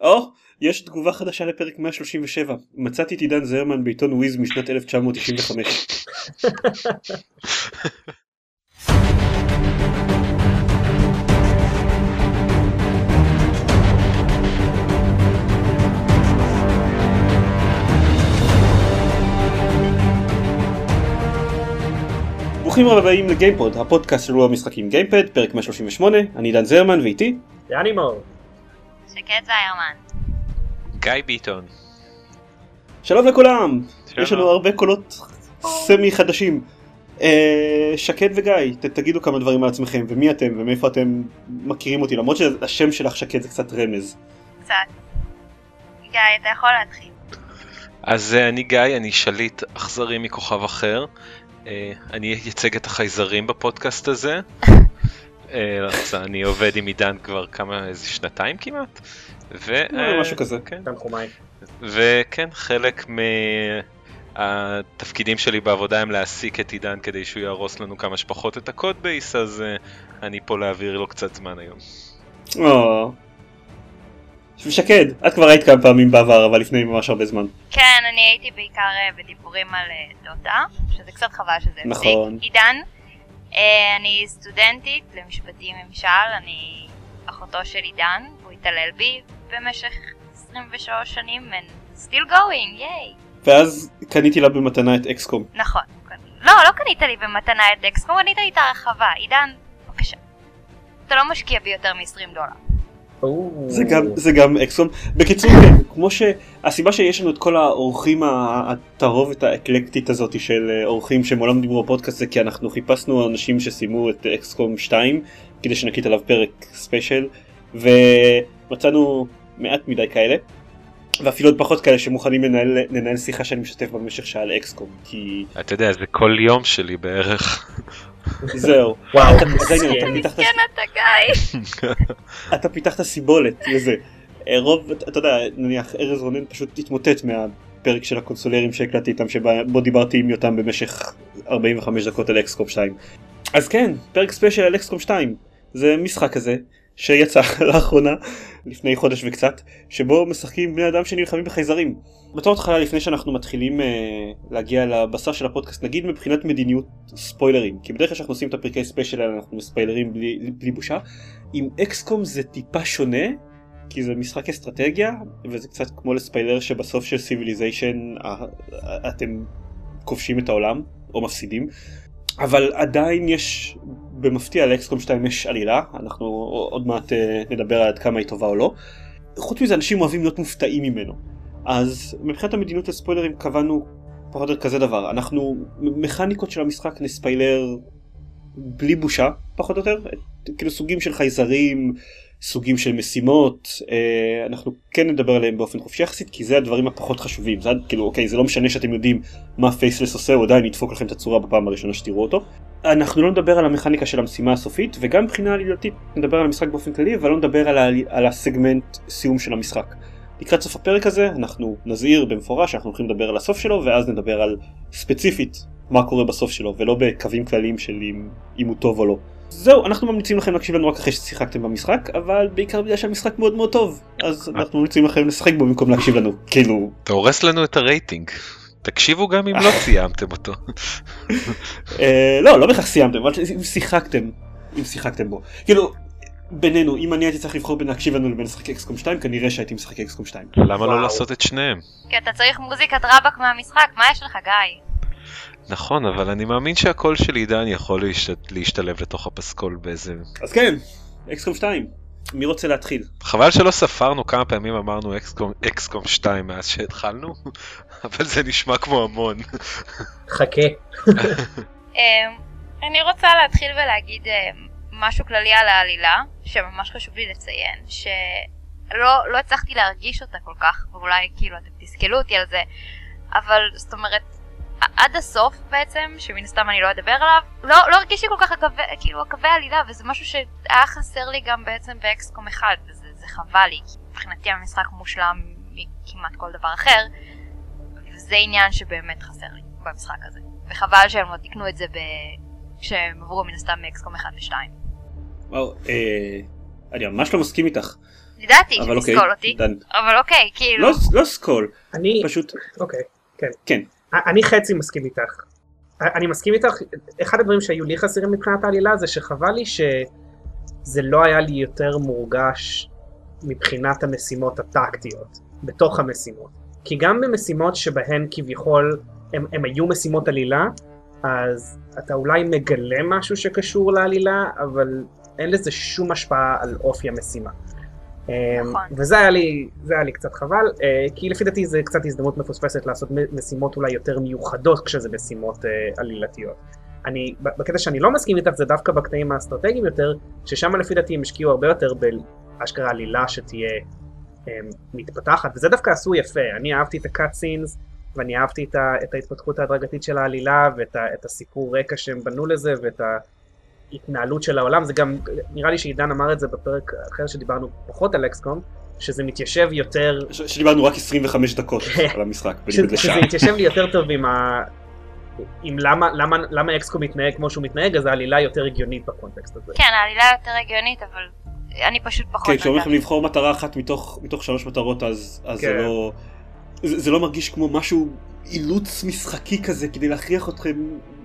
או, יש תגובה חדשה לפרק 137. מצאתי את עידן זרמן בעיתון וויז משנת 1995. ברוכים הבאים לגיימפוד, הפודקאסט של המשחקים גיימפוד, פרק 138, אני עידן זרמן ואיתי יאני מור. שקד זיירמן. גיא ביטון. שלום לכולם, שלום. יש לנו הרבה קולות סמי חדשים. אה, שקד וגיא, ת, תגידו כמה דברים על עצמכם ומי אתם ומאיפה אתם מכירים אותי למרות שהשם שלך שקד זה קצת רמז. קצת. גיא, אתה יכול להתחיל. אז אה, אני גיא, אני שליט אכזרי מכוכב אחר. אה, אני אייצג את החייזרים בפודקאסט הזה. אה, אז אני עובד עם עידן כבר כמה, איזה שנתיים כמעט. ו... אה, משהו כזה. כן. תנחומיי. וכן, חלק מהתפקידים שלי בעבודה הם להעסיק את עידן כדי שהוא יהרוס לנו כמה שפחות את הקוד בייס, אז אה, אני פה להעביר לו קצת זמן היום. או. שקד, את כבר היית כמה פעמים בעבר אבל לפני ממש הרבה זמן. כן, אני הייתי בעיקר אה, בדיבורים על אה, דוטה, שזה קצת חבל שזה הפסיק. נכון. עידן, אה, אני סטודנטית למשפטים ממשל, אני אחותו של עידן, הוא התעלל בי במשך 23 שנים, and still going, ייי. ואז קניתי לה במתנה את אקסקום. נכון. לא, לא קנית לי במתנה את אקסקום, קנית לי את הרחבה. עידן, בבקשה. אתה לא משקיע בי יותר מ-20 דולר. זה גם זה גם אקסקום. בקיצור כן, כמו שהסיבה שיש לנו את כל האורחים התערובת האקלקטית הזאת של אה, אורחים שמעולם דיברו בפודקאסט זה כי אנחנו חיפשנו אנשים שסיימו את אקסקום 2 כדי שנקליט עליו פרק ספיישל ומצאנו מעט מדי כאלה. ואפילו עוד פחות כאלה שמוכנים לנהל, לנהל שיחה שאני משתף במשך שעה ל XCOM כי אתה יודע, זה כל יום שלי בערך. זהו. וואו, אתה- גיא. אתה פיתחת סיבולת לזה. אה, רוב, אתה יודע, נניח ארז רונן פשוט התמוטט מהפרק של הקונסולרים שהקלטתי איתם, שבו דיברתי עם יותם במשך 45 דקות על XCOM 2. אז כן, פרק ספיישל על XCOM 2. זה משחק כזה, שיצא לאחרונה, לפני חודש וקצת, שבו משחקים בני אדם שנלחמים בחייזרים. בתור התחלה לפני שאנחנו מתחילים אה, להגיע לבשר של הפודקאסט, נגיד מבחינת מדיניות ספוילרים, כי בדרך כלל כשאנחנו עושים את הפרקי ספיישל האלה אנחנו מספיילרים בלי, בלי בושה. עם XCOM זה טיפה שונה, כי זה משחק אסטרטגיה, וזה קצת כמו לספיילר שבסוף של Civilization אתם כובשים את העולם, או מפסידים. אבל עדיין יש, במפתיע לאקסקום 2 יש עלילה, אנחנו עוד מעט אה, נדבר על עד כמה היא טובה או לא. חוץ מזה אנשים אוהבים להיות מופתעים ממנו. אז מבחינת המדיניות לספוילרים קבענו פחות או יותר כזה דבר, אנחנו מכניקות של המשחק נספיילר בלי בושה פחות או יותר, כאילו סוגים של חייזרים, סוגים של משימות, אה, אנחנו כן נדבר עליהם באופן חופשי יחסית כי זה הדברים הפחות חשובים, זה כאילו אוקיי זה לא משנה שאתם יודעים מה פייסלס עושה הוא עדיין ידפוק לכם את הצורה בפעם הראשונה שתראו אותו. אנחנו לא נדבר על המכניקה של המשימה הסופית וגם מבחינה עלילתית נדבר על המשחק באופן כללי אבל לא נדבר על, העל... על הסגמנט סיום של המשחק. לקראת סוף הפרק הזה אנחנו נזהיר במפורש שאנחנו הולכים לדבר על הסוף שלו ואז נדבר על ספציפית מה קורה בסוף שלו ולא בקווים כלליים של אם, אם הוא טוב או לא. זהו אנחנו ממליצים לכם להקשיב לנו רק אחרי ששיחקתם במשחק אבל בעיקר בגלל שהמשחק מאוד מאוד טוב אז אנחנו ממליצים לכם לשחק בו במקום להקשיב לנו כאילו אתה הורס לנו את הרייטינג. תקשיבו גם אם לא סיימתם אותו. אה, לא לא בהכרח סיימתם אבל אם שיחקתם אם שיחקתם בו כאילו בינינו אם אני הייתי צריך לבחור בין להקשיב לנו לבין לשחק XCOM 2 כנראה שהייתי משחק XCOM 2. למה. לא לעשות את שניהם? כי אתה צריך מוזיקת רבאק מהמשחק, מה יש לך גיא? נכון, אבל אני מאמין שהקול של עידן יכול להשת... להשתלב לתוך הפסקול באיזה... אז כן אקסקום 2 מי רוצה להתחיל? חבל שלא ספרנו כמה פעמים אמרנו אקסקום, אקסקום 2 מאז שהתחלנו, אבל זה נשמע כמו המון. חכה. אמ, אני רוצה להתחיל ולהגיד אמ, משהו כללי על העלילה, שממש חשוב לי לציין, שלא לא הצלחתי להרגיש אותה כל כך, ואולי כאילו אתם תסכלו אותי על זה, אבל זאת אומרת, עד הסוף בעצם, שמן הסתם אני לא אדבר עליו, לא, לא הרגישתי כל כך הקווי, כאילו הקווי עלילה, וזה משהו שהיה חסר לי גם בעצם באקסקום 1, וזה זה חבל לי, כי מבחינתי המשחק מושלם מכמעט כל דבר אחר, וזה עניין שבאמת חסר לי במשחק הזה. וחבל שהם לא תיקנו את זה ב... כשהם עברו מן הסתם מאקסקום 1 ו-2. וואו, אה, אני ממש לא מסכים איתך. ידעתי אבל אוקיי, שתסקול אותי, דן. אבל אוקיי, כאילו, לא לא סקול, אני, פשוט, אוקיי, כן. כן. אני חצי מסכים איתך. אני מסכים איתך, אחד הדברים שהיו לי חסרים מבחינת העלילה זה שחבל לי שזה לא היה לי יותר מורגש מבחינת המשימות הטקטיות, בתוך המשימות. כי גם במשימות שבהן כביכול הם, הם היו משימות עלילה, אז אתה אולי מגלה משהו שקשור לעלילה, אבל אין לזה שום השפעה על אופי המשימה. נכון. וזה היה לי, זה היה לי קצת חבל, אה, כי לפי דעתי זה קצת הזדמנות מפוספסת לעשות משימות אולי יותר מיוחדות כשזה משימות אה, עלילתיות. אני, בקטע שאני לא מסכים איתך זה דווקא בקטעים האסטרטגיים יותר, ששם לפי דעתי הם השקיעו הרבה יותר באשכרה עלילה שתהיה אה, מתפתחת, וזה דווקא עשו יפה, אני אהבתי את הקאט סינס, ואני אהבתי את, ה, את ההתפתחות ההדרגתית של העלילה, ואת ה, את הסיפור רקע שהם בנו לזה, ואת ההתנהלות של העולם, זה גם, נראה לי שעידן אמר את זה בפרק אחר שדיברנו פחות על אקסקום, שזה מתיישב יותר, ש- שדיברנו רק 25 דקות על המשחק, בניגוד שזה לשעה. מתיישב לי יותר טוב עם ה... עם למה, למה, למה אקסקום מתנהג כמו שהוא מתנהג, אז העלילה יותר הגיונית בקונטקסט הזה. כן, העלילה יותר הגיונית, אבל אני פשוט פחות כן, כשאומרים לכם. לבחור מטרה אחת מתוך מתוך שלוש מטרות אז אז זה כן. לא זה זה לא מרגיש כמו משהו אילוץ משחקי כזה כדי להכריח אתכם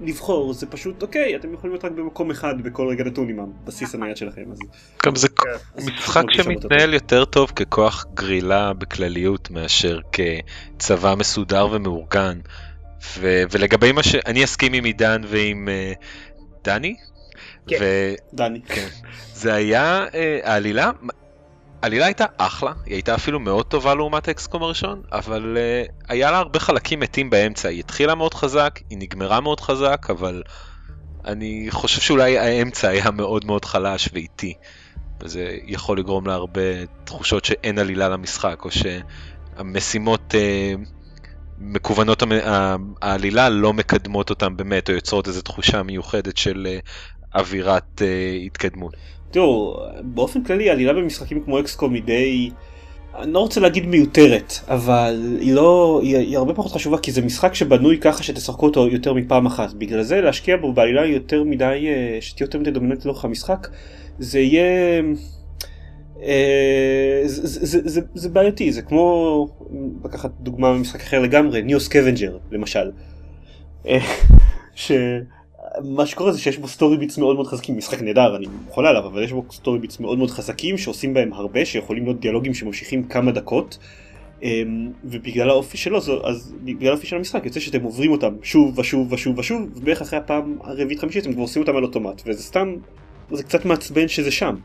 לבחור זה פשוט אוקיי אתם יכולים להיות רק במקום אחד בכל רגע נתון עם הבסיס הנייד שלכם אז גם זה כן. אז משחק שמתנהל יותר טוב ככוח גרילה בכלליות מאשר כצבא מסודר ומאורגן. ו- ולגבי מה שאני אסכים עם עידן ועם אה, דני. כן. טוב. דני וזה היה אה, העלילה. העלילה הייתה אחלה, היא הייתה אפילו מאוד טובה לעומת האקסקום הראשון, אבל uh, היה לה הרבה חלקים מתים באמצע, היא התחילה מאוד חזק, היא נגמרה מאוד חזק, אבל אני חושב שאולי האמצע היה מאוד מאוד חלש ואיטי. וזה יכול לגרום להרבה תחושות שאין עלילה למשחק, או שהמשימות uh, מקוונות המ- ה- העלילה לא מקדמות אותם באמת, או יוצרות איזו תחושה מיוחדת של uh, אווירת uh, התקדמות. תראו באופן כללי העלילה במשחקים כמו אקסקום היא די אני לא רוצה להגיד מיותרת אבל היא לא היא, היא הרבה פחות חשובה כי זה משחק שבנוי ככה שתשחקו אותו יותר מפעם אחת בגלל זה להשקיע בו בעלילה יותר מדי אה, שתהיה יותר מדי דומיננטית לאורך המשחק זה יהיה אה, זה, זה, זה, זה, זה בעייתי זה כמו לקחת דוגמה ממשחק אחר לגמרי NEO Scavenger למשל. אה, שמה שקורה זה שיש בו story beats מאוד מאוד חזקים משחק נהדר אני חולה עליו אבל יש בו story beats מאוד מאוד חזקים שעושים בהם הרבה שיכולים להיות דיאלוגים שממשיכים כמה דקות אמ, ובגלל האופי שלו אז בגלל האופי של המשחק יוצא שאתם עוברים אותם שוב ושוב ושוב ושוב ובערך אחרי הפעם הרביעית חמישית אתם כבר עושים אותם על אוטומט וזה סתם זה קצת מעצבן שזה שם.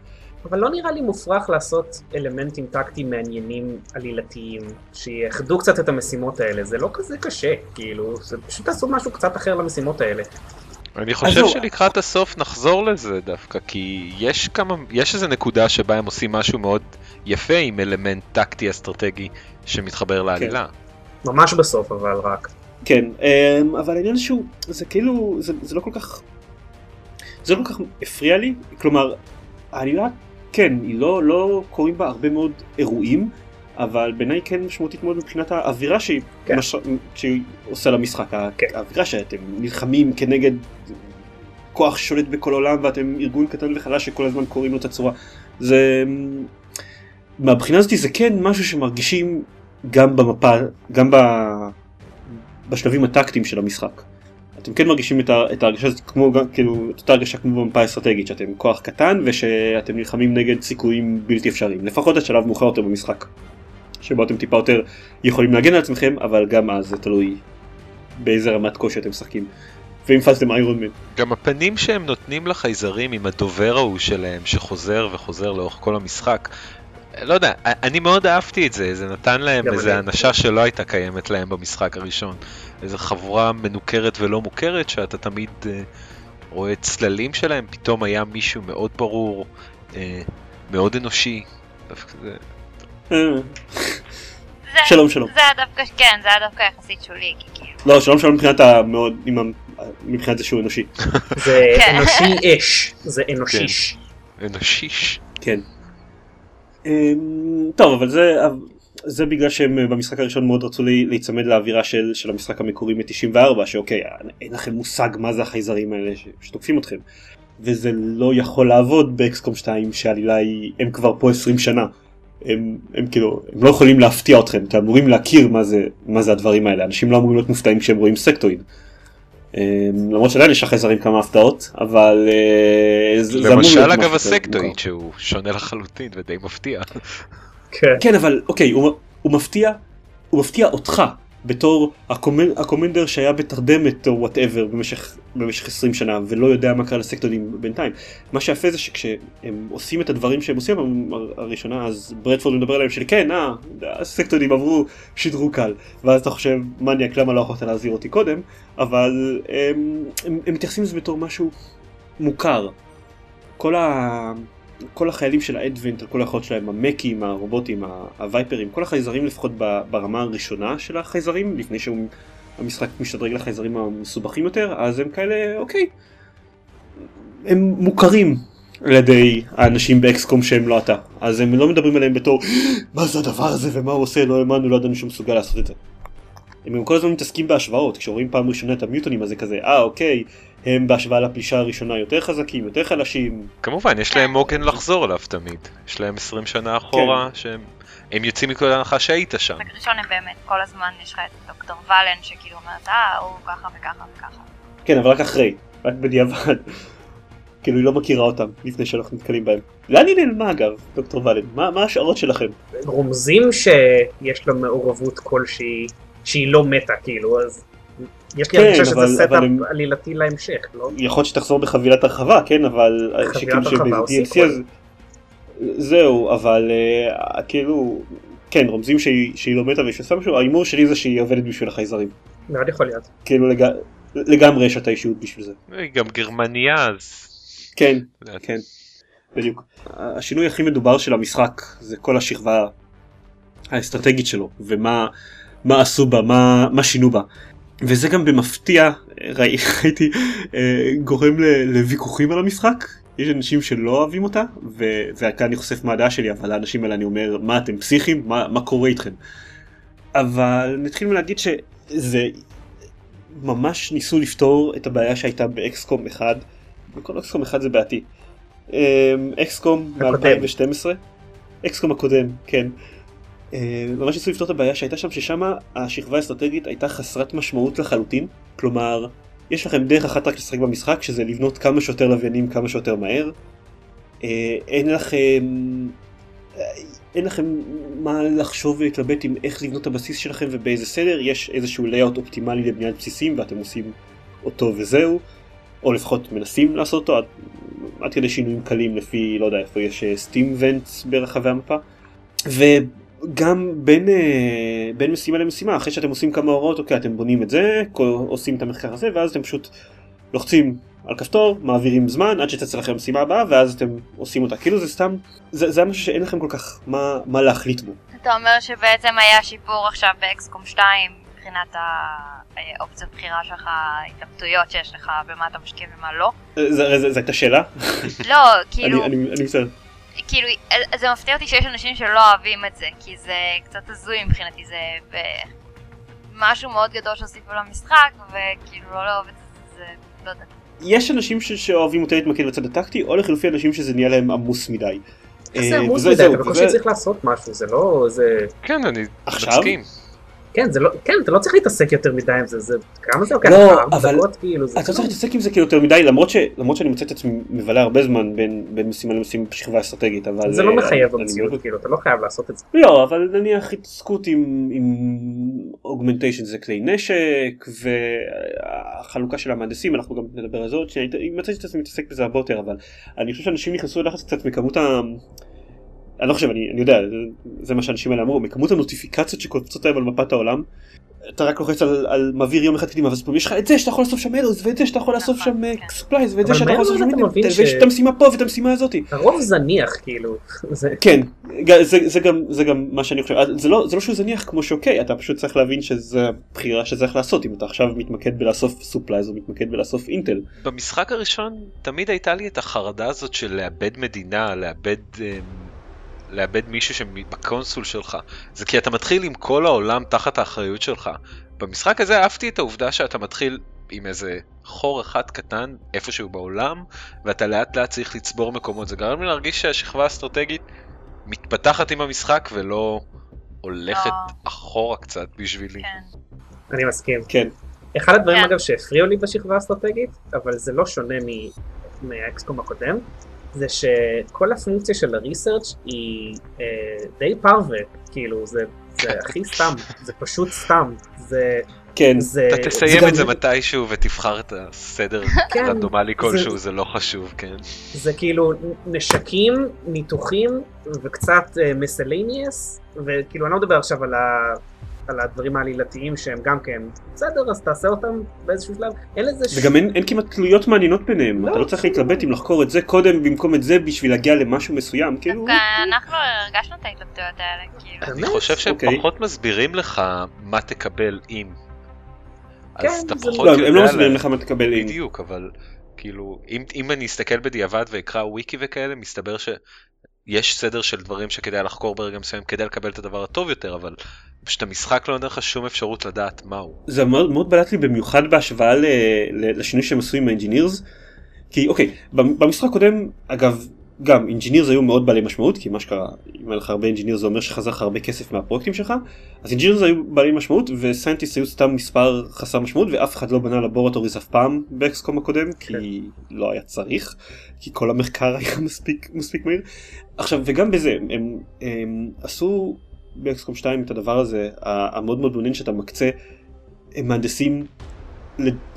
אבל לא נראה לי מופרך לעשות אלמנטים טקטיים מעניינים עלילתיים, שיאחדו קצת את המשימות האלה, זה לא כזה קשה, כאילו, זה פשוט תעשו משהו קצת אחר למשימות האלה. אני חושב. שלקראת הסוף נחזור לזה דווקא, כי יש כמה, יש איזה נקודה שבה הם עושים משהו מאוד יפה עם אלמנט טקטי אסטרטגי שמתחבר לעלילה. ממש בסוף אבל רק. כן, אמ, אבל העניין שהוא, זה כאילו, זה, זה לא כל כך, זה לא כל כך הפריע לי, כלומר, העלילה, כן, היא לא, לא קורים בה הרבה מאוד אירועים, אבל בעיניי כן משמעותית מאוד מבחינת האווירה שהיא, כן. מש... שהיא עושה למשחק, כן. האווירה שאתם נלחמים כנגד כוח שולט בכל העולם ואתם ארגון קטן וחלש שכל הזמן קוראים לו את הצורה, זה, מהבחינה הזאת זה כן משהו שמרגישים גם במפה, גם ב... בשלבים הטקטיים של המשחק. אתם כן מרגישים את, ה, את ההרגשה הזאת כמו כאילו את אותה הרגשה כמו במפה האסטרטגית שאתם כוח קטן ושאתם נלחמים נגד סיכויים בלתי אפשריים לפחות עד שלב מאוחר יותר במשחק. שבו אתם טיפה יותר יכולים להגן על עצמכם אבל גם אז זה תלוי באיזה רמת קושי אתם משחקים. ואם פסתם איירון מן. גם הפנים שהם נותנים לחייזרים עם הדובר ההוא שלהם שחוזר וחוזר לאורך כל המשחק. לא יודע, אני מאוד אהבתי את זה, זה נתן להם גם איזה אני. אנשה שלא הייתה קיימת להם במשחק הראשון. איזה חבורה מנוכרת ולא מוכרת שאתה תמיד אה, רואה צללים שלהם, פתאום היה מישהו מאוד ברור, אה, מאוד אנושי. דווקא זה- זה- שלום שלום. זה היה דווקא, כן, זה היה דווקא יחסית שולי, כי כאילו... לא שלום שלום מבחינת המאוד עם ה- מבחינת זה שהוא אנושי. זה כן. אנושי אש, זה אנושיש. אנושיש. כן. אמ, טוב אבל זה זה בגלל שהם אה, במשחק הראשון מאוד רצו לי- להיצמד לאווירה של, של המשחק המקורי מ-94 שאוקיי אין לכם מושג מה זה החייזרים האלה ש, שתוקפים אתכם. וזה לא יכול לעבוד באקסקום 2 שהעלילה היא הם כבר פה 20 שנה. הם, הם כאילו, הם לא יכולים להפתיע אתכם, אתם אמורים להכיר מה זה, מה זה הדברים האלה, אנשים לא אמורים להיות מופתעים כשהם רואים סקטויד. אמ, למרות שעדיין יש לחייזרים כמה הפתעות, אבל אה, זה אמור למשל להיות אגב משהו יותר הסקטואיד. שהוא שונה לחלוטין ודי מפתיע. כן. כן, אבל אוקיי, הוא מפתיע, הוא מפתיע אותך בתור ה comman, ה commander שהיה בתרדמת או whatever במשך, במשך 20 שנה ולא יודע מה קרה ל Sectopods בינתיים. מה שיפה זה שכשהם עושים את הדברים שהם עושים הר- הראשונה אז ברדפורד מדבר עליהם של כן, אה, ה Sectopods עברו שדרוג קל ואז אתה חושב מניאק למה לא יכולת להזהיר אותי קודם אבל הם, הם, הם מתייחסים לזה בתור משהו מוכר. כל ה... כל החיילים של האדוונט, כל היכולות שלהם, המקים, הרובוטים, הווייפרים, כל החייזרים לפחות ברמה הראשונה של החייזרים, לפני שהמשחק משתדרג לחייזרים המסובכים יותר, אז הם כאלה, אוקיי, הם מוכרים על ידי האנשים באקסקום שהם לא אתה, אז הם לא מדברים עליהם בתור מה זה הדבר הזה ומה הוא עושה, לא האמנו, לא ידענו שהוא מסוגל לעשות את זה. הם גם כל הזמן מתעסקים בהשוואות, כשרואים פעם ראשונה את המיוטונים אז זה כזה, אה אוקיי, הם בהשוואה לפלישה הראשונה יותר חזקים, יותר חלשים, כמובן יש להם עוגן לחזור אליו תמיד. יש להם 20 שנה אחורה שהם הם יוצאים מכל ההנחה שהיית שם. בפרק ראשון הם באמת כל הזמן יש לך את דוקטור ולן שכאילו אומרת אה הוא ככה וככה וככה. כן, אבל רק אחרי, רק בדיעבד. כאילו היא לא מכירה אותם לפני שאנחנו נתקלים בהם. לאן היא נעלמה אגב, דוקטור ולן? מה, מה השערות שלכם? רומזים שיש לה מעורבות כלשהי שהיא לא מתה כאילו אז יש לי כן, הרגשה שזה setup אבל הם- עלילתי להמשך לא? יכול להיות שתחזור בחבילת הרחבה, כן, אבל... חבילת הרחבה DLC sequel. אז... זהו, אבל uh, כאילו... כן, רומזים שהיא, שהיא לא מתה ושעושה משהו, ההימור שלי זה שהיא עובדת בשביל החייזרים. מאוד יכול להיות. כאילו לג... לגמרי יש את האישיות בשביל זה. היא גם גרמניה אז. כן, כן, בדיוק. השינוי הכי מדובר של המשחק זה כל השכבה האסטרטגית שלו, ומה מה עשו בה, מה, מה שינו בה. וזה גם במפתיע, ראי, ראיתי, אה, גורם לוויכוחים על המשחק. יש אנשים שלא אוהבים אותה, וכאן אני חושף מה הדעה שלי, אבל לאנשים האלה אני אומר, מה אתם פסיכים? מה, מה קורה איתכם? אבל נתחיל מלהגיד שזה ממש ניסו לפתור את הבעיה שהייתה באקסקום 1 בכל אקסקום אחד זה בעייתי. אמ, אקסקום הקודם. מ-2012, אקסקום הקודם, כן. אמ, ממש ניסו לפתור את הבעיה שהייתה שם, ששם השכבה האסטרטגית הייתה חסרת משמעות לחלוטין. כלומר, יש לכם דרך אחת רק לשחק במשחק, שזה לבנות כמה שיותר לוויינים כמה שיותר מהר. אה, אין לכם... אה, אין לכם מה לחשוב ולהתלבט עם איך לבנות את הבסיס שלכם ובאיזה סדר, יש איזשהו layout אופטימלי לבניית בסיסים ואתם עושים אותו וזהו. או לפחות מנסים לעשות אותו עד, עד כדי שינויים קלים לפי לא יודע איפה יש סטים ונטס ברחבי המפה וגם בין, אה, בין משימה למשימה אחרי שאתם עושים כמה הוראות אוקיי אתם בונים את זה עושים את המחקר הזה ואז אתם פשוט לוחצים על כפתור מעבירים זמן עד שתצא לכם המשימה הבאה ואז אתם עושים אותה כאילו זה סתם זה, זה משהו שאין לכם כל כך מה, מה להחליט בו אתה אומר שבעצם היה שיפור עכשיו באקסקום 2 מבחינת האופציות בחירה שלך, ההתלבטויות שיש לך, במה אתה משקיע ומה לא. זה, זה הייתה שאלה? לא, כאילו, אני, אני, אני מצטער. כאילו, זה מפתיע אותי שיש אנשים שלא אוהבים את זה, כי זה קצת הזוי מבחינתי, זה משהו מאוד גדול שהוסיפו למשחק, וכאילו לא לאהוב את זה, זה לא יודעת. יש אנשים ש- שאוהבים יותר להתמקד בצד הטקטי, או לחילופי אנשים שזה נהיה להם עמוס מדי. זה אה, עמוס מדי, אתה בקושי צריך לעשות משהו, זה לא, זה, כן אני עכשיו? מסכים. כן, זה לא, כן, אתה לא צריך להתעסק יותר מדי עם זה, זה, כמה זה לוקח לא, אבל- דקות, כאילו, זה אתה לא צריך להתעסק עם זה כאילו יותר מדי, למרות, ש... למרות שאני מוצא את עצמי מבלה הרבה זמן בין, בין משימה למשימה בשכבה אסטרטגית, אבל... זה לא אה, מחייב במציאות, כאילו, אתה לא חייב לעשות את זה. לא, אבל נניח התעסקות עם, עם אוגמנטיישן זה כלי נשק, והחלוקה של המהנדסים, אנחנו גם נדבר על זה עוד, שאני מצאתי את עצמי מתעסק בזה הרבה יותר, אבל אני חושב שאנשים נכנסו ללחץ קצת מכמות ה... אני לא חושב, אני, אני יודע, זה, זה מה שאנשים האלה אמרו, מכמות הנוטיפיקציות שקופצות להם על מפת העולם, אתה רק לוחץ על, על מעביר יום אחד קדימה, ואז פתאום יש לך את זה שאתה יכול לאסוף שם alloys, ואת זה שאתה יכול לאסוף נכון, שם כן. supplies, ואת זה שאתה יכול לאסוף שם אינטל, ויש את המשימה פה ואת המשימה הזאתי. הרוב זניח, כאילו, זה, כן, זה, זה, גם, זה גם מה שאני חושב, זה לא, זה לא שהוא זניח כמו שאוקיי, אתה פשוט צריך להבין שזה הבחירה שצריך לעשות, אם אתה עכשיו מתמקד בלאסוף supplies או מתמקד בלאסוף אינטל. במשחק הראשון תמיד הייתה לי את החרדה הזאת של לאבד מדינה, לאבד, אמ, לאבד מישהו שבקונסול שלך. זה כי אתה מתחיל עם כל העולם תחת האחריות שלך. במשחק הזה אהבתי את העובדה שאתה מתחיל עם איזה חור אחד קטן איפשהו בעולם, ואתה לאט לאט צריך לצבור מקומות. זה גרם לי להרגיש שהשכבה האסטרטגית מתפתחת עם המשחק ולא הולכת לא. אחורה קצת בשבילי. כן. אני מסכים. כן. אחד הדברים כן. אגב שהפריעו לי בשכבה האסטרטגית, אבל זה לא שונה מ- מהאקסקום הקודם, זה שכל הפונקציה של הריסרצ' היא אה, די פרווה, כאילו זה, זה הכי סתם, זה פשוט סתם, זה, כן. זה, אתה תסיים גם- את זה מתישהו ותבחר את הסדר כן, רנדומלי כלשהו, זה- זה לא חשוב, כן. זה כאילו נשקים, ניתוחים וקצת מסלניאס, וכאילו אני לא מדבר עכשיו על, ה, על הדברים העלילתיים שהם גם כן בסדר אז תעשה אותם באיזשהו שלב, אין לזה ש... וגם אין, אין כמעט תלויות מעניינות ביניהם, לא, אתה לא צריך להתלבט אם לחקור את זה קודם במקום את זה בשביל להגיע למשהו מסוים, כאילו... אנחנו הרגשנו את ההתלבטויות האלה, כאילו. אני? חושב שהם אוקיי. פחות מסבירים לך מה תקבל אם. אז כן, אתה פחות לא, יודע... הם לא מסבירים לך מה תקבל אם. בדיוק, אבל כאילו, אם, אם אני אסתכל בדיעבד ואקרא וויקי וכאלה, מסתבר שיש סדר של דברים שכדאי לחקור ברגע מסוים כדי לקבל את הדבר הטוב יותר, אבל פשוט המשחק לא נותן לך שום אפשרות לדעת מהו. זה מאוד מאוד בלט לי במיוחד בהשוואה ל- ל- לשינוי שהם עשו עם ה engineers. כי אוקיי, במ- במשחק הקודם, אגב, גם engineers היו מאוד בעלי משמעות, כי מה שקרה, אם היה לך הרבה engineers זה אומר שחזר לך הרבה כסף מהפרויקטים שלך, אז engineers היו בעלי משמעות ו scientists היו סתם מספר חסר משמעות ואף אחד לא בנה laboratories אף פעם ב XCOM הקודם, כי לא היה צריך, כי כל המחקר היה מספיק, מספיק מהיר. עכשיו, וגם בזה, הם, הם, הם עשו ב XCOM 2 את הדבר הזה, המאוד מאוד מעניין שאתה מקצה מהנדסים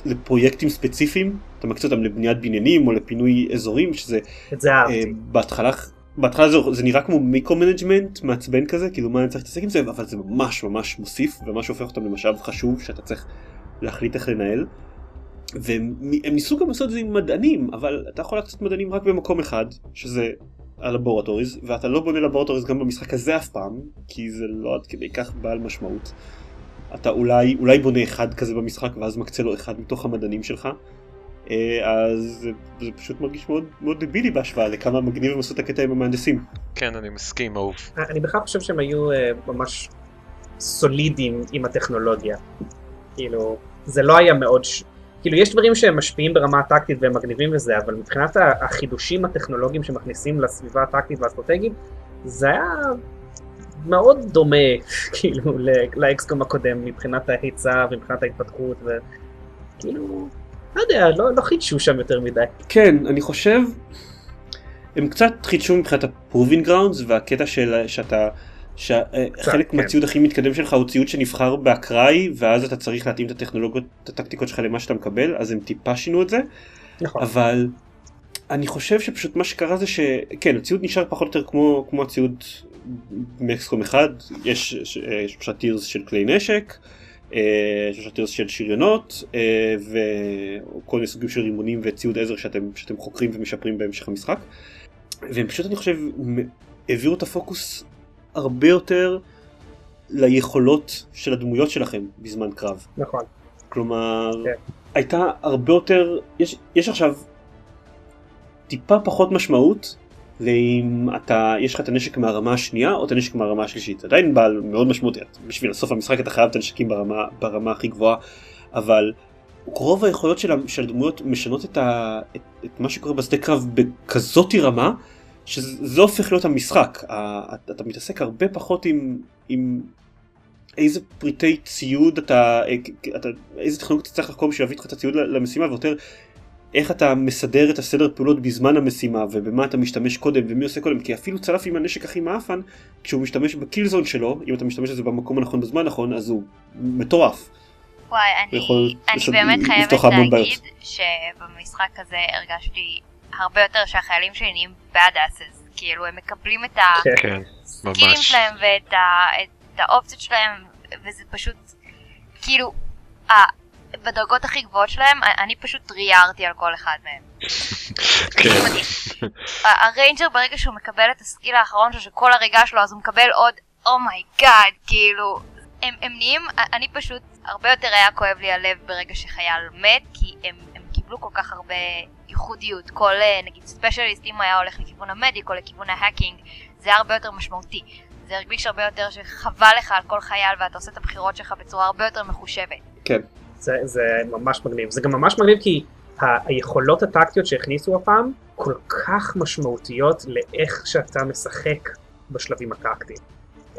לפרויקטים ספציפיים, אתה מקצה אותם לבניית בניינים או לפינוי אזורים, שזה את זה אה, אהבתי. בהתחלה, בהתחלה זה, זה נראה כמו micromanagement מעצבן כזה, כאילו מה אני צריך להתעסק עם זה, אבל זה ממש ממש מוסיף וממש הופך אותם למשאב חשוב שאתה צריך להחליט איך לנהל. והם הם ניסו גם לעשות את זה עם מדענים, אבל אתה יכול לעשות מדענים רק במקום אחד, שזה הלבורטוריז, ואתה לא בונה לבורטוריז גם במשחק הזה אף פעם, כי זה לא עד כדי כך בעל משמעות. אתה אולי, אולי בונה אחד כזה במשחק ואז מקצה לו אחד מתוך המדענים שלך. אה, אז זה, זה פשוט מרגיש מאוד, מאוד דבילי בהשוואה לכמה מגניב הם עשו את הקטע עם המהנדסים. כן, אני מסכים, אהוב. אני בכלל חושב שהם היו אה, ממש סולידיים עם הטכנולוגיה. כאילו, זה לא היה מאוד... ש... כאילו, יש דברים שהם משפיעים ברמה הטקטית והם מגניבים וזה, אבל מבחינת החידושים הטכנולוגיים שמכניסים לסביבה הטקטית והאסטרטגית, זה היה מאוד דומה, כאילו, לאקסקום הקודם, מבחינת ההיצע ומבחינת ההתפתחות, וכאילו, לא יודע, לא, לא חידשו שם יותר מדי. כן, אני חושב, הם קצת חידשו מבחינת ה-proving grounds והקטע של שאתה, שחלק כן. מהציוד הכי מתקדם שלך הוא ציוד שנבחר באקראי ואז אתה צריך להתאים את הטכנולוגיות, את הטקטיקות שלך למה שאתה מקבל, אז הם טיפה שינו את זה, נכון. אבל אני חושב שפשוט מה שקרה זה שכן, הציוד נשאר פחות או יותר כמו, כמו הציוד מאקסקום אחד, יש אה, שלושה טירס של כלי נשק, אה, שלושה טירס של שריונות, אה, וכל מיני סוגים של רימונים וציוד עזר שאתם, שאתם חוקרים ומשפרים בהמשך המשחק. והם פשוט אני חושב העבירו את הפוקוס הרבה יותר ליכולות של הדמויות שלכם בזמן קרב. נכון. כלומר, כן. הייתה הרבה יותר, יש, יש עכשיו טיפה פחות משמעות לאם אתה, יש לך את הנשק מהרמה השנייה או את הנשק מהרמה השלישית. עדיין בעל מאוד משמעותי, בשביל סוף המשחק אתה חייב את הנשקים ברמה, ברמה הכי גבוהה, אבל רוב היכולות של, של הדמויות משנות את, ה, את, את מה שקורה בשדה קרב בכזאתי רמה, שזה הופך להיות המשחק. אתה, מתעסק הרבה פחות עם, עם איזה פריטי ציוד אתה, אתה איזה טכנולוגיה אתה צריך לחקור בשביל להביא איתך את הציוד למשימה ויותר איך אתה מסדר את הסדר פעולות בזמן המשימה ובמה אתה משתמש קודם ומי עושה קודם כי אפילו צלף עם הנשק הכי מאפן כשהוא משתמש בקילזון שלו אם אתה משתמש בזה במקום הנכון בזמן הנכון אז הוא מטורף. וואי, אני, אני באמת חייבת המון בעיות. להגיד שבמשחק הזה הרגשתי הרבה יותר שהחיילים שלי נהיים bad asses. כאילו, הם מקבלים את כן. כן, הסקילים ממש. שלהם ואת ה- את האופציות שלהם, וזה פשוט, כאילו, ה- בדרגות הכי גבוהות שלהם, אני פשוט ריירתי על כל אחד מהם. כן. ה ranger ברגע שהוא מקבל את ה skill האחרון שלו, שכל הריגה שלו, אז הוא מקבל עוד, oh my god, כאילו, הם, הם נהיים, אני פשוט, הרבה יותר היה כואב לי הלב ברגע שחייל מת, כי הם קיבלו כל כך הרבה ייחודיות. כל, אה, נגיד, specialist, אם היה הולך לכיוון ה medic או לכיוון ה hacking, זה היה הרבה יותר משמעותי. זה הרגיש הרבה יותר שחבל לך על כל חייל ואתה עושה את הבחירות שלך בצורה הרבה יותר מחושבת. כן. זה, זה ממש מגניב. זה גם ממש מגניב כי ה- היכולות הטקטיות שהכניסו הפעם כל כך משמעותיות לאיך שאתה משחק בשלבים הטקטיים.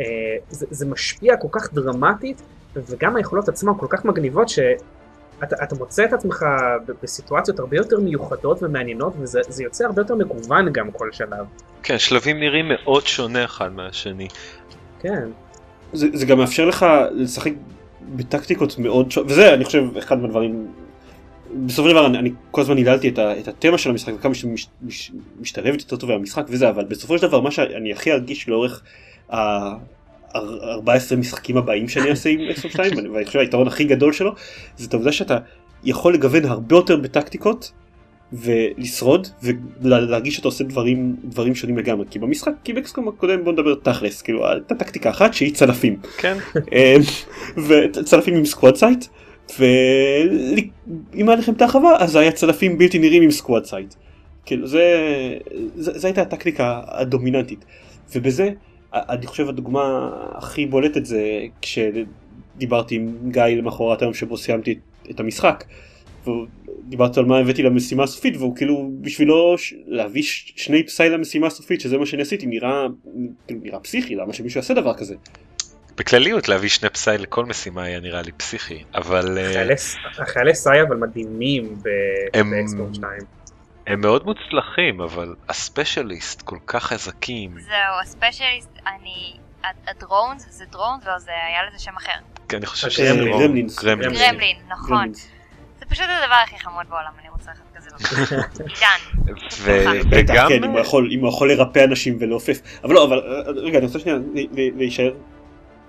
אה, זה, זה משפיע כל כך דרמטית, וגם היכולות עצמן כל כך מגניבות, שאתה אתה מוצא את עצמך בסיטואציות הרבה יותר מיוחדות ומעניינות, וזה זה יוצא הרבה יותר מגוון גם כל שלב. כן, שלבים נראים מאוד שונה אחד מהשני. כן. זה, זה גם מאפשר לך לשחק בטקטיקות מאוד ש... וזה אני חושב אחד מהדברים בסופו של דבר אני, אני כל הזמן היללתי את, ה, את התמה של המשחק וכמה שהיא מש, מש, משתלבת יותר טוב במשחק וזה אבל בסופו של דבר מה שאני הכי ארגיש לאורך ה-14 משחקים הבאים שאני אעשה עם אקסטרום 2 ואני חושב היתרון הכי גדול שלו זה את העובדה שאתה יכול לגוון הרבה יותר בטקטיקות ולשרוד ולהרגיש שאתה עושה דברים דברים שונים לגמרי כי במשחק כי ב XCOM הקודם בוא נדבר תכלס כאילו הייתה טקטיקה אחת שהיא צלפים כן. אמ, וצלפים עם squad sight ואם היה לכם את ההרחבה אז היה צלפים בלתי נראים עם squad sight. כאילו זה, זה, זה הייתה הטקטיקה הדומיננטית ובזה אני חושב הדוגמה הכי בולטת זה כשדיברתי עם גיא למחרת היום שבו סיימתי את המשחק. דיברתי על מה הבאתי למשימה הסופית והוא כאילו בשבילו ש... להביא ש... שני פסאי למשימה הסופית שזה מה שאני עשיתי נראה כאילו נראה פסיכי למה שמישהו יעשה דבר כזה. בכלליות להביא שני פסאי לכל משימה היה נראה לי פסיכי אבל אה, חיילי, החיילי סאי אבל מדהימים הם- באקספורט 2. הם מאוד מוצלחים אבל הספיישליסט כל כך חזקים זהו, הספיישליסט, אני... הדרונס זה דרונס, לא, זה היה לזה שם אחר. כי אני חושב הגרמלין. שזה. גרמלין. גרמלין. גרמלין, נכון. זה פשוט הדבר הכי חמוד בעולם, אני רוצה אחד כזה לא. עידן. וגם כן, אם הוא יכול, אם הוא יכול לרפא אנשים ולעופף. אבל לא, אבל אה, רגע, אני רוצה שנייה להישאר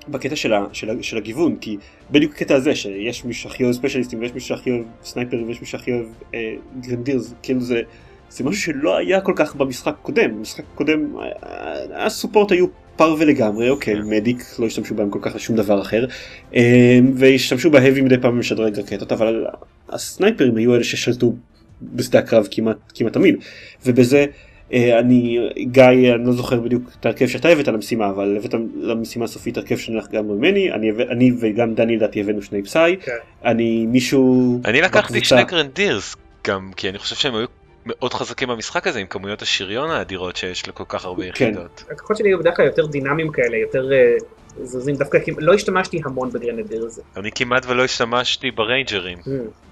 בקטע של, ה, של, ה, של הגיוון, כי בדיוק הקטע הזה שיש מישהו שהכי אוהב ספיישליסטים ויש מישהו שהכי אוהב סנייפרים ויש מישהו שהכי אוהב אה, grenadiers, כאילו זה, זה משהו שלא היה כל כך במשחק הקודם. במשחק הקודם אה, ה support היו פרווה לגמרי, אוקיי, medic, לא השתמשו בהם כל כך לשום דבר אחר, אה, והשתמשו ב heavy מדי פעם משדרג רקטות, אבל הסנייפרים היו אלה ששלטו בשדה הקרב כמעט, כמעט תמיד, ובזה אה, אני, גיא, אני לא זוכר בדיוק את ההרכב שאתה הבאת למשימה, אבל הבאת למשימה הסופית הרכב שונה לגמרי ממני, אני, אני וגם דני לדעתי הבאנו שני psi, כן. אני מישהו אני לקחתי בקבוצה- שני grenadiers גם כי אני חושב שהם היו מאוד חזקים במשחק הזה עם כמויות השריון האדירות שיש לכל כך הרבה כן. יחידות. הכוחות שלי היו בדרך כלל יותר דינמיים כאלה, יותר אה, זזים, דווקא כי לא השתמשתי המון ב grenadier הזה. אני כמעט ולא השתמשתי בריינג'רים. המ.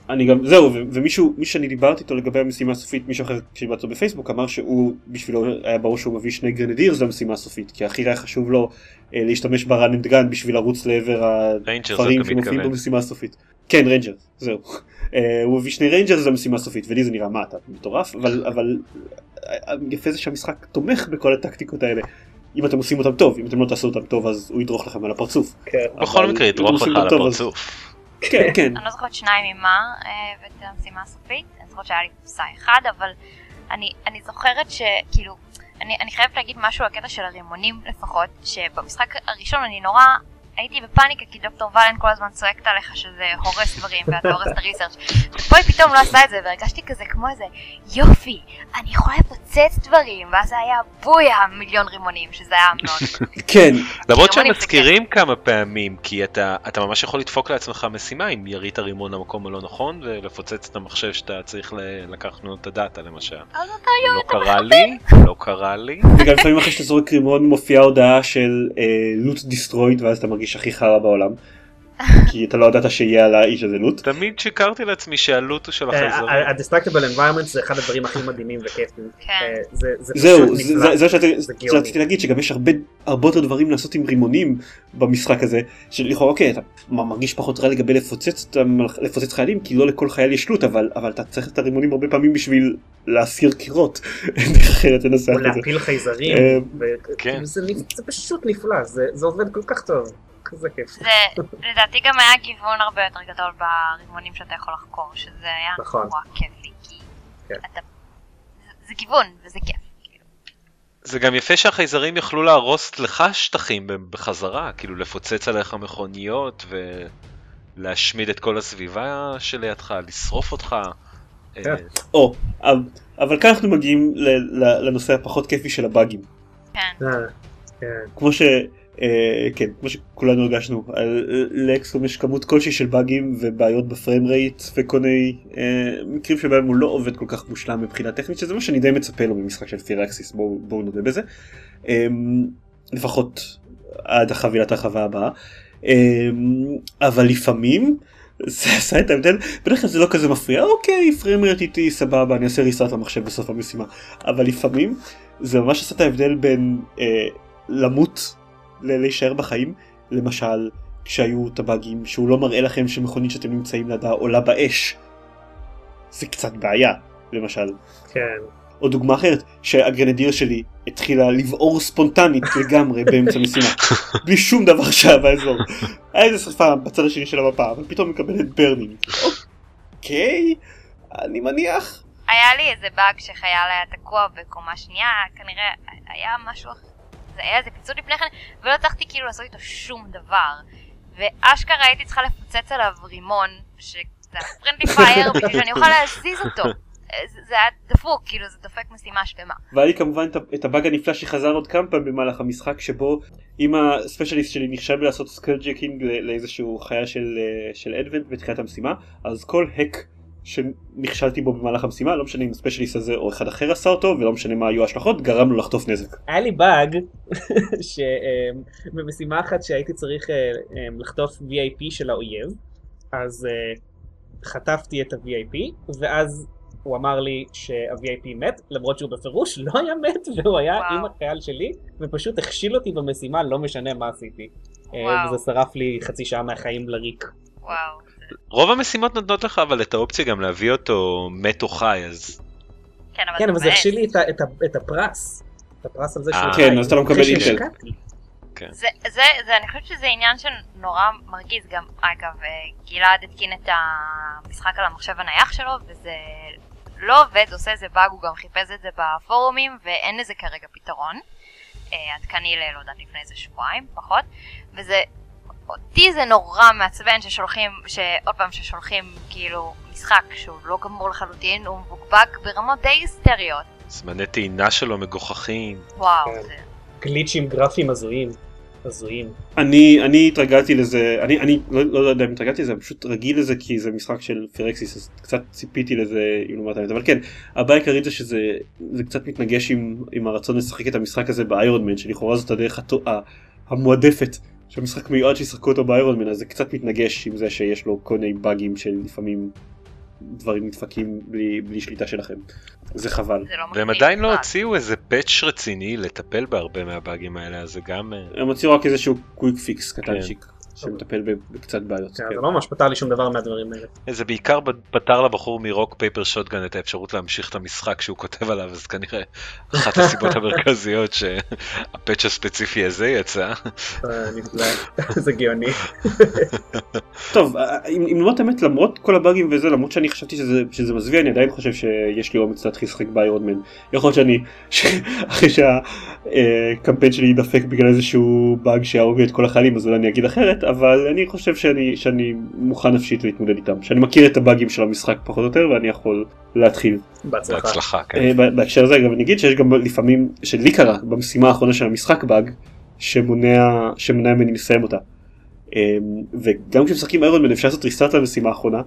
אני גם זהו ומישהו מי שאני דיברתי איתו לגבי המשימה הסופית מישהו אחר שדיברתי בפייסבוק אמר שהוא בשבילו היה ברור שהוא מביא שני grenadiers למשימה הסופית כי הכי היה חשוב לו אה, להשתמש ב run and gun בשביל לרוץ לעבר הדברים שמופיעים. במשימה הסופית. כן ranger זהו. אה, הוא הביא שני rangers למשימה הסופית ולי זה נראה מה אתה מטורף אבל אבל אה, יפה זה שהמשחק תומך בכל הטקטיקות האלה. אם אתם עושים אותם טוב אם אתם לא תעשו אותם טוב אז הוא ידרוך לכם על הפרצוף. כן. בכל מקרה ידרוך לך על הפרצוף. כן כן. אני לא זוכרת שניים ממה אה, הבאתי למשימה הסופית, אני זוכרת שהיה לי psi אחד, אבל אני, אני זוכרת שכאילו, אני, אני חייבת להגיד משהו על הקטע של הרימונים לפחות, שבמשחק הראשון אני נורא הייתי בפאניקה כי דוקטור ולן כל הזמן צועקת עליך שזה הורס דברים ואתה הורס את הריסרצ' ופה היא פתאום לא עשה את זה והרגשתי כזה כמו איזה יופי, אני יכולה לפוצץ דברים. ואז זה היה בויה מיליון רימונים שזה היה מאוד כן. למרות שהם מזכירים כמה פעמים כי אתה אתה ממש יכול לדפוק לעצמך משימה אם ירית רימון למקום הלא נכון ולפוצץ את המחשב שאתה צריך ל- לקחת ממנו את הדאטה למשל. אז אתה לא קרה לי, לא קרה לי. וגם לפעמים אחרי שאתה זורק רימון מופיעה הודעה של לוט דיסטרויד ואז אתה מרגיש הכי חרא בעולם. כי אתה לא ידעת שיהיה על האיש הזה לוט. תמיד שיקרתי לעצמי שהלוט הוא של אה, החייזרים. ה-Destructible Environment זה אחד הדברים הכי מדהימים וכיפים. כן. אה, זה זה זהו, זה- זה שרציתי- להגיד שגם יש הרבה הרבה יותר דברים לעשות עם רימונים במשחק הזה שלכאורה אוקיי אתה מרגיש פחות רע לגבי לפוצץ חיילים כי לא לכל חייל יש לוט אבל אבל אתה צריך את הרימונים הרבה פעמים בשביל להסיר קירות אין דרך אחרת לנסח או את זה. להפיל חייזרים. אה, כן. זה פשוט נפלא, זה זה עובד כל כך טוב. כזה כיף. זה לדעתי גם היה גיוון הרבה יותר גדול ברימונים שאתה יכול לחקור, שזה היה נכון. נורא כיפי, כי כן. אתה... זה- זה גיוון וזה כיף. כאילו. זה גם יפה שהחייזרים יכלו להרוס לך שטחים בחזרה, כאילו לפוצץ עליך מכוניות ולהשמיד את כל הסביבה שלידך, לשרוף אותך. כן. אה, או, אבל- כאן אנחנו מגיעים לנושא הפחות כיפי של הבאגים. כן. אה, כן. כמו ש... כן, כמו שכולנו הרגשנו, על- לאקסקום יש כמות כלשהי של באגים ובעיות בפריים רייט וכל מיני אה, מקרים שבהם הוא לא עובד כל כך מושלם מבחינה טכנית, שזה מה שאני די מצפה לו ממשחק של פיראקסיס, בואו בואו נודה בזה. אה, לפחות עד החבילת הרחבה הבאה. אמ, אבל לפעמים זה עשה את ההבדל, בדרך כלל זה לא כזה מפריע, אוקיי, פריימרט איתי סבבה, אני אעשה ריסטארט למחשב בסוף המשימה. אבל לפעמים זה ממש עשה את ההבדל בין אה, למות להישאר בחיים, למשל כשהיו את הבאגים שהוא לא מראה לכם שמכונית שאתם נמצאים לידה עולה באש. זה קצת בעיה, למשל. כן. או דוגמה אחרת, שה grenadier שלי התחילה לבעור ספונטנית לגמרי באמצע משימה, בלי שום דבר שהיה באזור. היה איזה שרפה בצד השני של המפה, אבל פתאום מקבלת burning. אוקיי, אני מניח. היה לי איזה באג שחייל היה תקוע בקומה שנייה, כנראה היה משהו אחר. זה היה איזה פיצוץ לפני כן, ולא הצלחתי כאילו לעשות איתו שום דבר. ואשכרה הייתי צריכה לפוצץ עליו רימון, שזה friendly fire, בשביל שאני אוכל להזיז אותו. זה, זה היה דפוק, כאילו זה דופק משימה שלמה. והיה לי כמובן את הבאג הנפלא שחזר עוד כמה פעמים במהלך המשחק, שבו אם ה specialist שלי נכשל בלעשות skulljacking לאיזשהו חייל של, אה, של אדוונט בתחילת המשימה, אז כל hack שנכשלתי בו במהלך המשימה, לא משנה אם ה specialist הזה או אחד אחר עשה אותו, ולא משנה מה היו ההשלכות, גרם לו לחטוף נזק. היה לי באג שבמשימה אחת שהייתי צריך אה, אה, לחטוף VIP של האויב, אז אה, חטפתי את ה-VIP, ואז הוא אמר לי שה-VIP מת, למרות שהוא בפירוש לא היה מת, והוא היה וואו. עם החייל שלי, ופשוט הכשיל אותי במשימה, לא משנה מה עשיתי. אה, וואו. וזה שרף לי חצי שעה מהחיים לריק. וואו. רוב המשימות נותנות לך אבל את האופציה גם להביא אותו מת או חי, אז כן, אבל כן, אבל זה. הכשיל לי את הפרס. את הפרס על זה אה. שהוא כן. אז אתה לא מקבל אינטל. שהשקעתי. זה, זה, זה, אני חושבת שזה עניין שנורא מרגיז גם, אגב, אה, גלעד התקין את המשחק על המחשב הנייח שלו, וזה לא עובד, עושה איזה באג, הוא גם חיפש את זה בפורומים, ואין לזה כרגע פתרון. אה, עדכני ל... לא יודעת, לפני איזה שבועיים, פחות. וזה, אותי זה נורא מעצבן ששולחים, שעוד פעם, ששולחים כאילו משחק שהוא לא גמור לחלוטין, הוא מבוקבק ברמות די היסטריות. זמני טעינה שלו מגוחכים. וואו, כן. זה... גליצ'ים גרפיים הזויים. הזויים. אני אני התרגלתי לזה אני אני לא, לא יודע אם התרגלתי לזה אני פשוט רגיל לזה כי זה משחק של פירקסיס אז קצת ציפיתי לזה אם לומר את האמת אבל כן הבעיה העיקרית זה שזה זה קצת מתנגש עם, עם הרצון לשחק את המשחק הזה באיירון מן שלכאורה זאת הדרך הטו- ה- המועדפת שהמשחק מיועד שישחקו אותו באיירון מן אז זה קצת מתנגש עם זה שיש לו כל מיני באגים של לפעמים דברים נדפקים בלי, בלי שליטה שלכם. זה חבל. זה לא והם עדיין לא. הוציאו איזה patch רציני לטפל בהרבה מהבאגים האלה, אז זה גם... אה, הם הוציאו רק איזשהו quick fix קטנצ'יק שמטפל בקצת בעיות. כן, כן. זה לא ממש פתר לי שום דבר מהדברים האלה. זה בעיקר פתר לבחור מ Rock Paper Shotgun את האפשרות להמשיך את המשחק שהוא כותב עליו, אז כנראה אחת הסיבות המרכזיות שה patch הספציפי הזה יצא. אה, נפלא. זה גאוני. טוב, אה, אם לומר את האמת, למרות כל הבאגים וזה, למרות שאני חשבתי שזה, שזה מזוויע, אני עדיין חושב שיש לי אומץ להתחיל לשחק באיירון. יכול להיות שאני, אחרי שהקמפיין שלי יידפק בגלל איזשהו באג שיהרוג לי את כל החיילים, אז אולי אני אגיד אחרת, אבל אני חושב שאני, שאני מוכן נפשית להתמודד איתם. שאני מכיר את הבאגים של המשחק פחות או יותר, ואני יכול להתחיל. בהצלחה. בהצלחה, כן. אה, בהקשר הזה, אגב, אני אגיד שיש גם לפעמים, שלי קרה במשימה האחרונה של המשחק באג, שמונע, שמונע ממני לסיים אותה. אה, וגם כשמשחקים איירון מן אפשר לעשות ריסטארט למשימה האחרונה,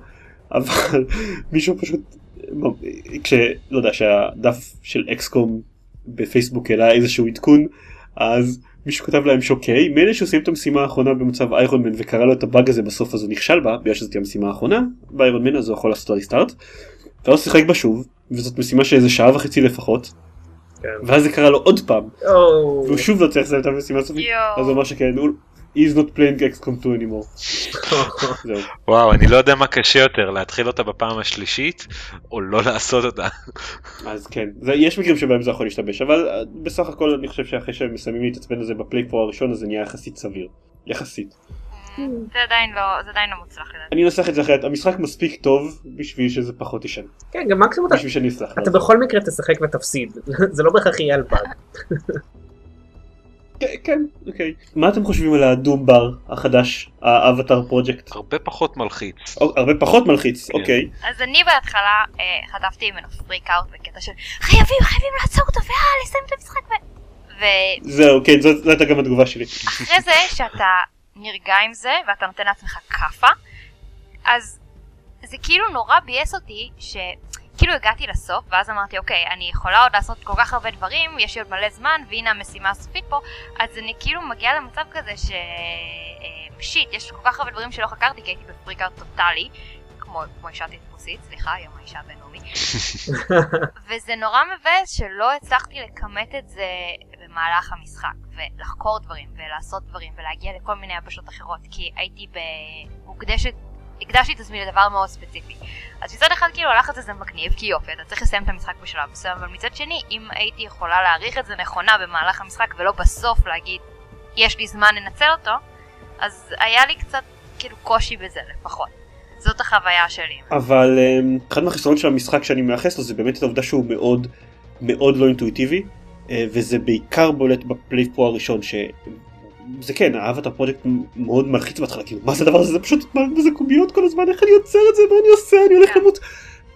אבל מישהו פשוט, כש... לא יודע, שהדף של אקסקום בפייסבוק העלה איזשהו עדכון, אז מישהו כתב להם שאוקיי, מילא שעושים את המשימה האחרונה במצב איירון מן וקרא לו את הבאג הזה בסוף אז הוא נכשל בה, בגלל שזאת המשימה האחרונה באיירון מן אז הוא יכול לעשות ריסטארט. ואז שיחק בה שוב, וזאת משימה של איזה שעה וחצי לפחות, כן. ואז זה קרה לו עוד פעם, או, והוא שוב לא צריך לסיים את המשימה הסופית. אז הוא אמר שכן, הוא he's not playing XCOM 2 anymore. וואו, אני לא יודע מה קשה יותר, להתחיל אותה בפעם השלישית, או לא לעשות אותה. אז כן, זה, יש מקרים שבהם זה יכול להשתבש, אבל אה, בסך הכל אני חושב שאחרי שהם מסיימים להתעצבן על זה בפלייפור הראשון, אז זה נהיה יחסית סביר. יחסית. זה עדיין לא, זה עדיין לא מוצלח לדעתי. אני אנסח את זה אחרת, המשחק מספיק טוב בשביל שזה פחות ישן. כן, גם מקסימום אתה- בשביל שאני אסלח. אתה בכל מקרה תשחק ותפסיד. זה לא בהכרח יהיה על באג. כן, כן, אוקיי. מה אתם חושבים על הדום בר החדש, האבטר פרויקט? הרבה פחות מלחיץ. הרבה פחות מלחיץ, כן. אוקיי. אז אני בהתחלה אה, חטפתי ממנו פריק אאוט בקטע של חייבים חייבים לעצור אותו ויאללה לסיים את המשחק ו... זהו, כן, זאת הייתה גם התגובה שלי. זה שאתה נרגע עם זה ואתה נותן לעצמך כאפה אז זה כאילו נורא ביאס אותי ש... כאילו הגעתי לסוף, ואז אמרתי, אוקיי, אני יכולה עוד לעשות כל כך הרבה דברים, יש לי עוד מלא זמן, והנה המשימה הסופית פה, אז אני כאילו מגיעה למצב כזה ש... אה, שיט, יש כל כך הרבה דברים שלא חקרתי, כי הייתי בפריקארט טוטאלי, כמו, כמו אישה טיפוסית, סליחה, יום האישה הבינלאומי. וזה נורא מבאס שלא הצלחתי לכמת את זה במהלך המשחק, ולחקור דברים, ולעשות דברים, ולהגיע לכל מיני יבשות אחרות, כי הייתי מוקדשת הקדשתי את עצמי לדבר מאוד ספציפי. אז מצד אחד כאילו הלחץ הזה מגניב, כי יופי, אתה צריך לסיים את המשחק בשלב מסוים, אבל מצד שני, אם הייתי יכולה להעריך את זה נכונה במהלך המשחק, ולא בסוף להגיד, יש לי זמן לנצל אותו, אז היה לי קצת כאילו קושי בזה לפחות. זאת החוויה שלי. אבל אמ, אחד מהחסרונות של המשחק שאני מייחס לו זה באמת את העובדה שהוא מאוד מאוד לא אינטואיטיבי אה, וזה בעיקר בולט בפלייפרו הראשון זה כן, האבטר פרויקט מאוד מלחיץ בהתחלה, כאילו מה זה הדבר הזה, זה פשוט מה זה קוביות כל הזמן, איך אני יוצר את זה, מה אני עושה, אני הולך למות.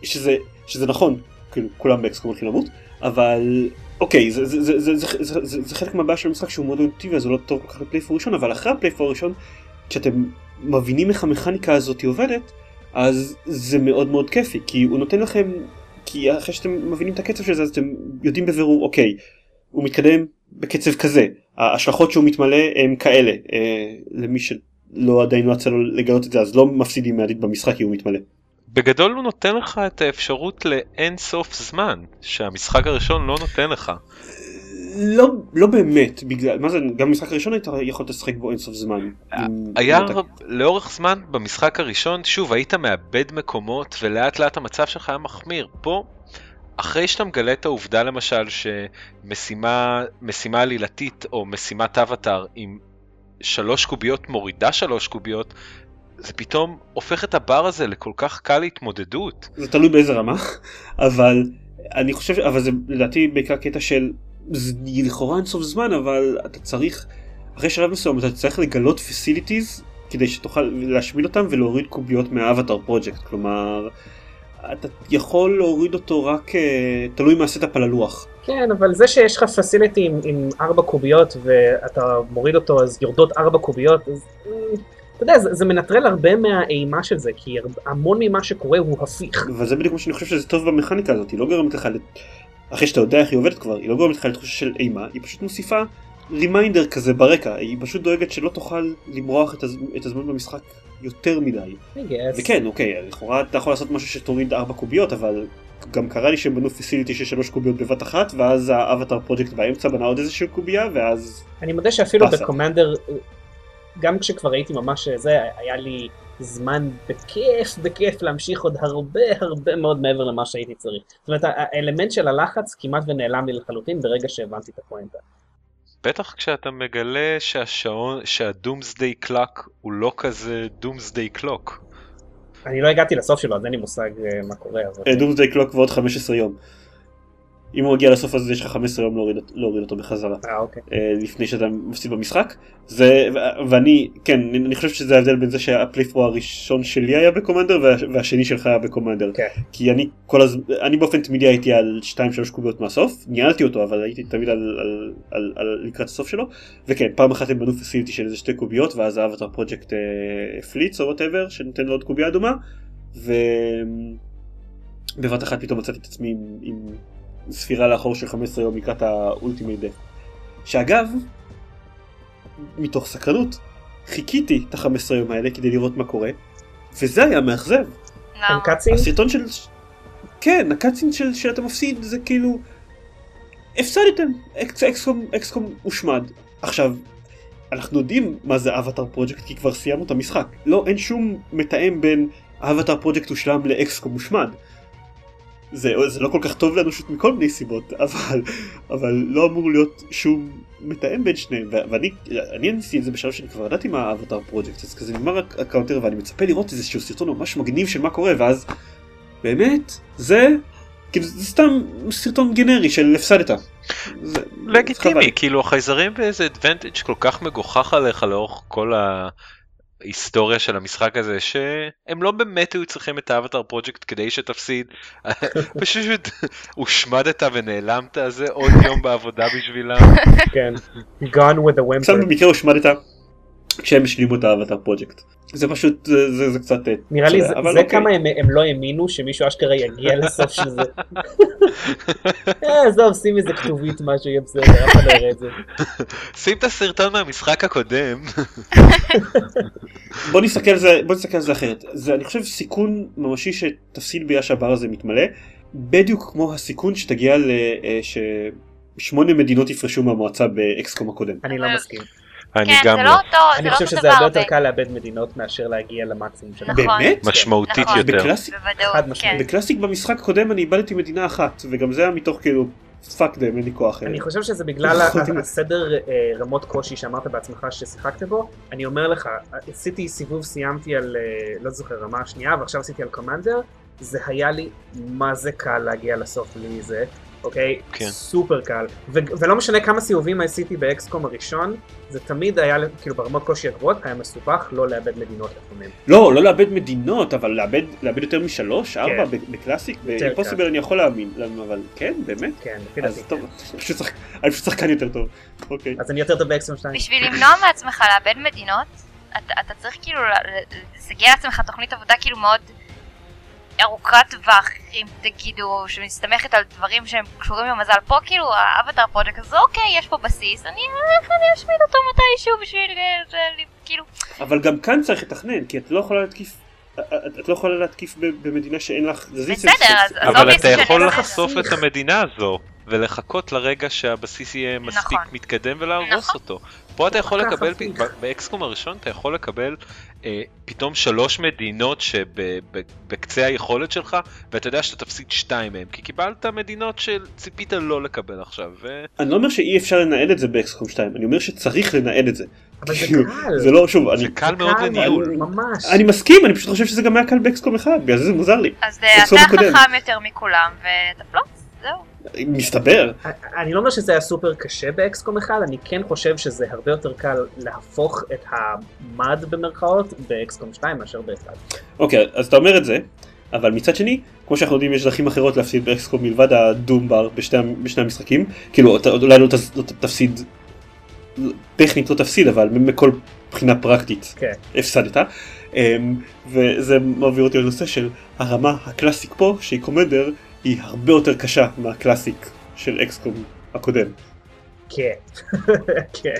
שזה, שזה נכון, כאילו כולם באקסקום הולכים למות, אבל אוקיי, זה, זה, זה, זה, זה, זה, זה, זה חלק מהבעיה של המשחק שהוא מאוד אינטואיטיבי, אז הוא לא טוב כל כך לפלייפור ראשון, אבל אחרי הפלייפור הראשון, כשאתם מבינים איך המכניקה הזאת עובדת, אז זה מאוד מאוד כיפי, כי הוא נותן לכם, כי אחרי שאתם מבינים את הקצב של זה, אז אתם יודעים בבירור, אוקיי, הוא מתקדם בקצב כזה, ההשלכות שהוא מתמלא הם כאלה אה, למי שלא עדיין לא יצא לו לגלות את זה אז לא מפסידים מעדית במשחק כי הוא מתמלא. בגדול הוא נותן לך את האפשרות לאין סוף זמן שהמשחק הראשון לא נותן לך. לא לא באמת בגלל מה זה גם במשחק הראשון היית יכול לשחק בו אין סוף זמן. היה לאורך זמן במשחק הראשון שוב היית מאבד מקומות ולאט לאט המצב שלך היה מחמיר פה אחרי שאתה מגלה את העובדה למשל שמשימה עלילתית או משימת אבטאר עם שלוש קוביות מורידה שלוש קוביות, זה פתאום הופך את הבר הזה לכל כך קל להתמודדות. זה תלוי באיזה רמה, אבל אני חושב, אבל זה לדעתי בעיקר קטע של, זה לכאורה אין סוף זמן, אבל אתה צריך, אחרי שלב מסוים אתה צריך לגלות פסיליטיז כדי שתוכל להשמיד אותם ולהוריד קוביות מהאבטאר פרויקט, כלומר... אתה יכול להוריד אותו רק אה, תלוי מה עשית על הלוח. כן, אבל זה שיש לך facility עם, עם ארבע קוביות ואתה מוריד אותו אז יורדות ארבע קוביות, אז אה, אתה יודע, זה, זה מנטרל הרבה מהאימה של זה, כי המון ממה שקורה הוא הפיך. וזה בדיוק מה שאני חושב שזה טוב במכניקה הזאת, היא לא גורמת לך, אחרי שאתה יודע איך היא עובדת כבר, היא לא גורמת לך לתחושה של אימה, היא פשוט מוסיפה reminder כזה ברקע, היא פשוט דואגת שלא תוכל למרוח את, הז... את הזמן במשחק יותר מדי. וכן, אוקיי, לכאורה אתה יכול לעשות משהו שתוריד 4 קוביות, אבל גם קרה לי שהם בנו פסיליטי של 3 קוביות בבת אחת, ואז האבטר פרויקט באמצע בנה עוד איזושהי קובייה, ואז... אני מודה שאפילו בקומנדר, גם כשכבר הייתי ממש זה, היה לי זמן בכיף בכיף להמשיך עוד הרבה הרבה מאוד מעבר למה שהייתי צריך. זאת אומרת האלמנט של הלחץ כמעט ונעלם לי לחלוטין ברגע שהבנתי את הפואנטה. בטח כשאתה מגלה שהשעון, שה doomsday clock הוא לא כזה doomsday clock. אני לא הגעתי לסוף שלו אז אין לי מושג אה, מה קורה. doomsday clock ועוד 15 יום. אם הוא מגיע לסוף הזה יש לך 15 יום להוריד, להוריד אותו בחזרה. אה, אוקיי. אה, לפני שאתה מפסיד במשחק. זה, ואני, כן, אני חושב שזה ההבדל בין זה שה playthrough הראשון שלי היה ב commander והשני שלך היה ב commander. כן. כי אני כל הזמן, אני באופן תמידי הייתי על 2-3 קוביות מהסוף, ניהלתי אותו אבל הייתי תמיד על, על, על, על לקראת הסוף שלו. וכן, פעם אחת הם בנו facility של איזה שתי קוביות ואז ה avatar project פליץ או whatever שנותן לו עוד קובייה אדומה. ובבת אחת פתאום מצאתי את עצמי עם, עם ספירה לאחור של 15 יום לקראת ה ultimate death. שאגב, מתוך סקרנות, חיכיתי את ה-15 יום האלה כדי לראות מה קורה, וזה היה מאכזב. הסרטון של... כן, ה cutscene של שאתה מפסיד זה כאילו... הפסדתם, XCOM, XCOM הושמד. עכשיו, אנחנו יודעים מה זה Avatar Project כי כבר סיימנו את המשחק. לא, אין שום מתאם בין Avatar Project הושלם ל XCOM הושמד. זה, זה לא כל כך טוב לאנושות מכל מיני סיבות, אבל, אבל לא אמור להיות שום מתאם בין שניהם, ואני אני ניסיתי את זה בשלב שאני כבר ידעתי מה ה Avatar Project, אז כזה נגמר ה counter ואני מצפה לראות איזשהו סרטון ממש מגניב של מה קורה, ואז באמת, זה, כאילו זה סתם סרטון גנרי של הפסדת. לגיטימי, כאילו החייזרים באיזה אדוונטג' כל כך מגוחך עליך לאורך כל ה... ההיסטוריה של המשחק הזה שהם לא באמת היו צריכים את האבטר פרויקט כדי שתפסיד פשוט הושמדת ונעלמת זה עוד יום בעבודה בשבילם. כן, gone with the whimper. במקרה הושמדת כשהם השלימו את האבטר פרויקט. זה פשוט זה, זה, זה קצת אה, נראה לי זה, זה אוקיי. כמה הם, הם לא האמינו שמישהו אשכרה יגיע לסוף של זה. אה, עזוב, שים איזה כתובית משהו יהיה בסדר, אף אחד לא יראה את זה. שים את הסרטון מהמשחק הקודם. בוא נסתכל על זה בוא נסתכל על זה אחרת זה אני חושב סיכון ממשי שתפסיד בגלל שהבר הזה מתמלא בדיוק כמו הסיכון שתגיע ל... אה, ששמונה מדינות יפרשו מהמועצה באקסקום הקודם. אני לא מסכים. אני כן, גם זה לא. לא אותו, זה אני לא חושב אותו שזה דבר. הרבה יותר קל לאבד מדינות מאשר להגיע למקסימום שלהם. נכון. באמת? משמעותית נכון. יותר. בקלאסיק בוודאות, חד משמעית. כן. ב classic במשחק הקודם אני איבדתי מדינה אחת וגם זה היה מתוך כאילו fuck them אין לי כוח. אני חושב שזה בגלל הסדר אה, רמות קושי שאמרת בעצמך ששיחקת בו, אני אומר לך, עשיתי סיבוב, סיימתי על, אה, לא זוכר, רמה השנייה, ועכשיו עשיתי על commander, זה היה לי מה זה קל להגיע לסוף בלי זה, אוקיי? כן. סופר קל. ו- ולא משנה כמה סיבובים עשיתי ב XCOM הראשון, זה תמיד היה, כאילו ברמות קושי הגבוהות, היה מסובך לא לאבד מדינות לפעמים. לא לא לאבד מדינות אבל לאבד לאבד יותר משלוש ארבע כן. ב- ב classic ב impossible אני יכול להאמין אבל כן באמת. כן, לפי אז דעתי. טוב אני פשוט שחק- אני פשוט שחקן יותר טוב. אוקיי. אז אני יותר טוב ב XCOM 2. בשביל למנוע מעצמך לאבד מדינות, אתה, אתה צריך כאילו לסגל לעצמך תוכנית עבודה כאילו מאוד ארוכת טווח, אם תגידו, שמסתמכת על דברים שהם קשורים למזל. פה כאילו ה Avatar Project הזה, אוקיי, יש פה בסיס, אני אלך אני אשמיד אותו מתישהו בשביל אה, כאילו... אבל גם כאן צריך לתכנן כי את לא יכולה להתקיף. את את לא יכולה להתקיף ב- במדינה שאין לך רזיסטנס. בסדר, אז- אבל obvious אתה יכול לחשוף. את המדינה הזו ולחכות לרגע שהבסיס יהיה מספיק נכון. מתקדם ולהרוס נכון. אותו. פה אתה יכול לקבל, באקסקום הראשון אתה יכול לקבל אה, פתאום שלוש מדינות שבקצה היכולת שלך ואתה יודע שאתה תפסיד שתיים מהם כי קיבלת מדינות שציפית לא לקבל עכשיו. ו... אני לא אומר שאי אפשר לנהל את זה באקסקום 2 אני אומר שצריך לנהל את זה. אבל זה כאילו, קל. זה לא שוב אני זה קל מאוד לניהול. ממש. אני מסכים אני פשוט חושב שזה גם היה קל באקסקום 1 בגלל זה זה מוזר לי. אז אה, אתה. חכם יותר מכולם, ותפלוץ, זהו. מסתבר. אני לא אומר שזה היה סופר קשה באקסקום אחד, אני כן חושב שזה הרבה יותר קל להפוך את המד במרכאות באקסקום 2 מאשר באחד. אוקיי אז אתה אומר את זה אבל מצד שני כמו שאנחנו יודעים יש דרכים אחרות להפסיד באקסקום מלבד הדום בר בשני, בשני המשחקים כאילו אולי לא, לא תפסיד טכנית לא תפסיד אבל מכל בחינה פרקטית כן. הפסדת אמ, וזה מעביר אותי לנושא של הרמה ה classic פה שהיא commander היא הרבה יותר קשה מה classic של XCOM הקודם. כן. כן.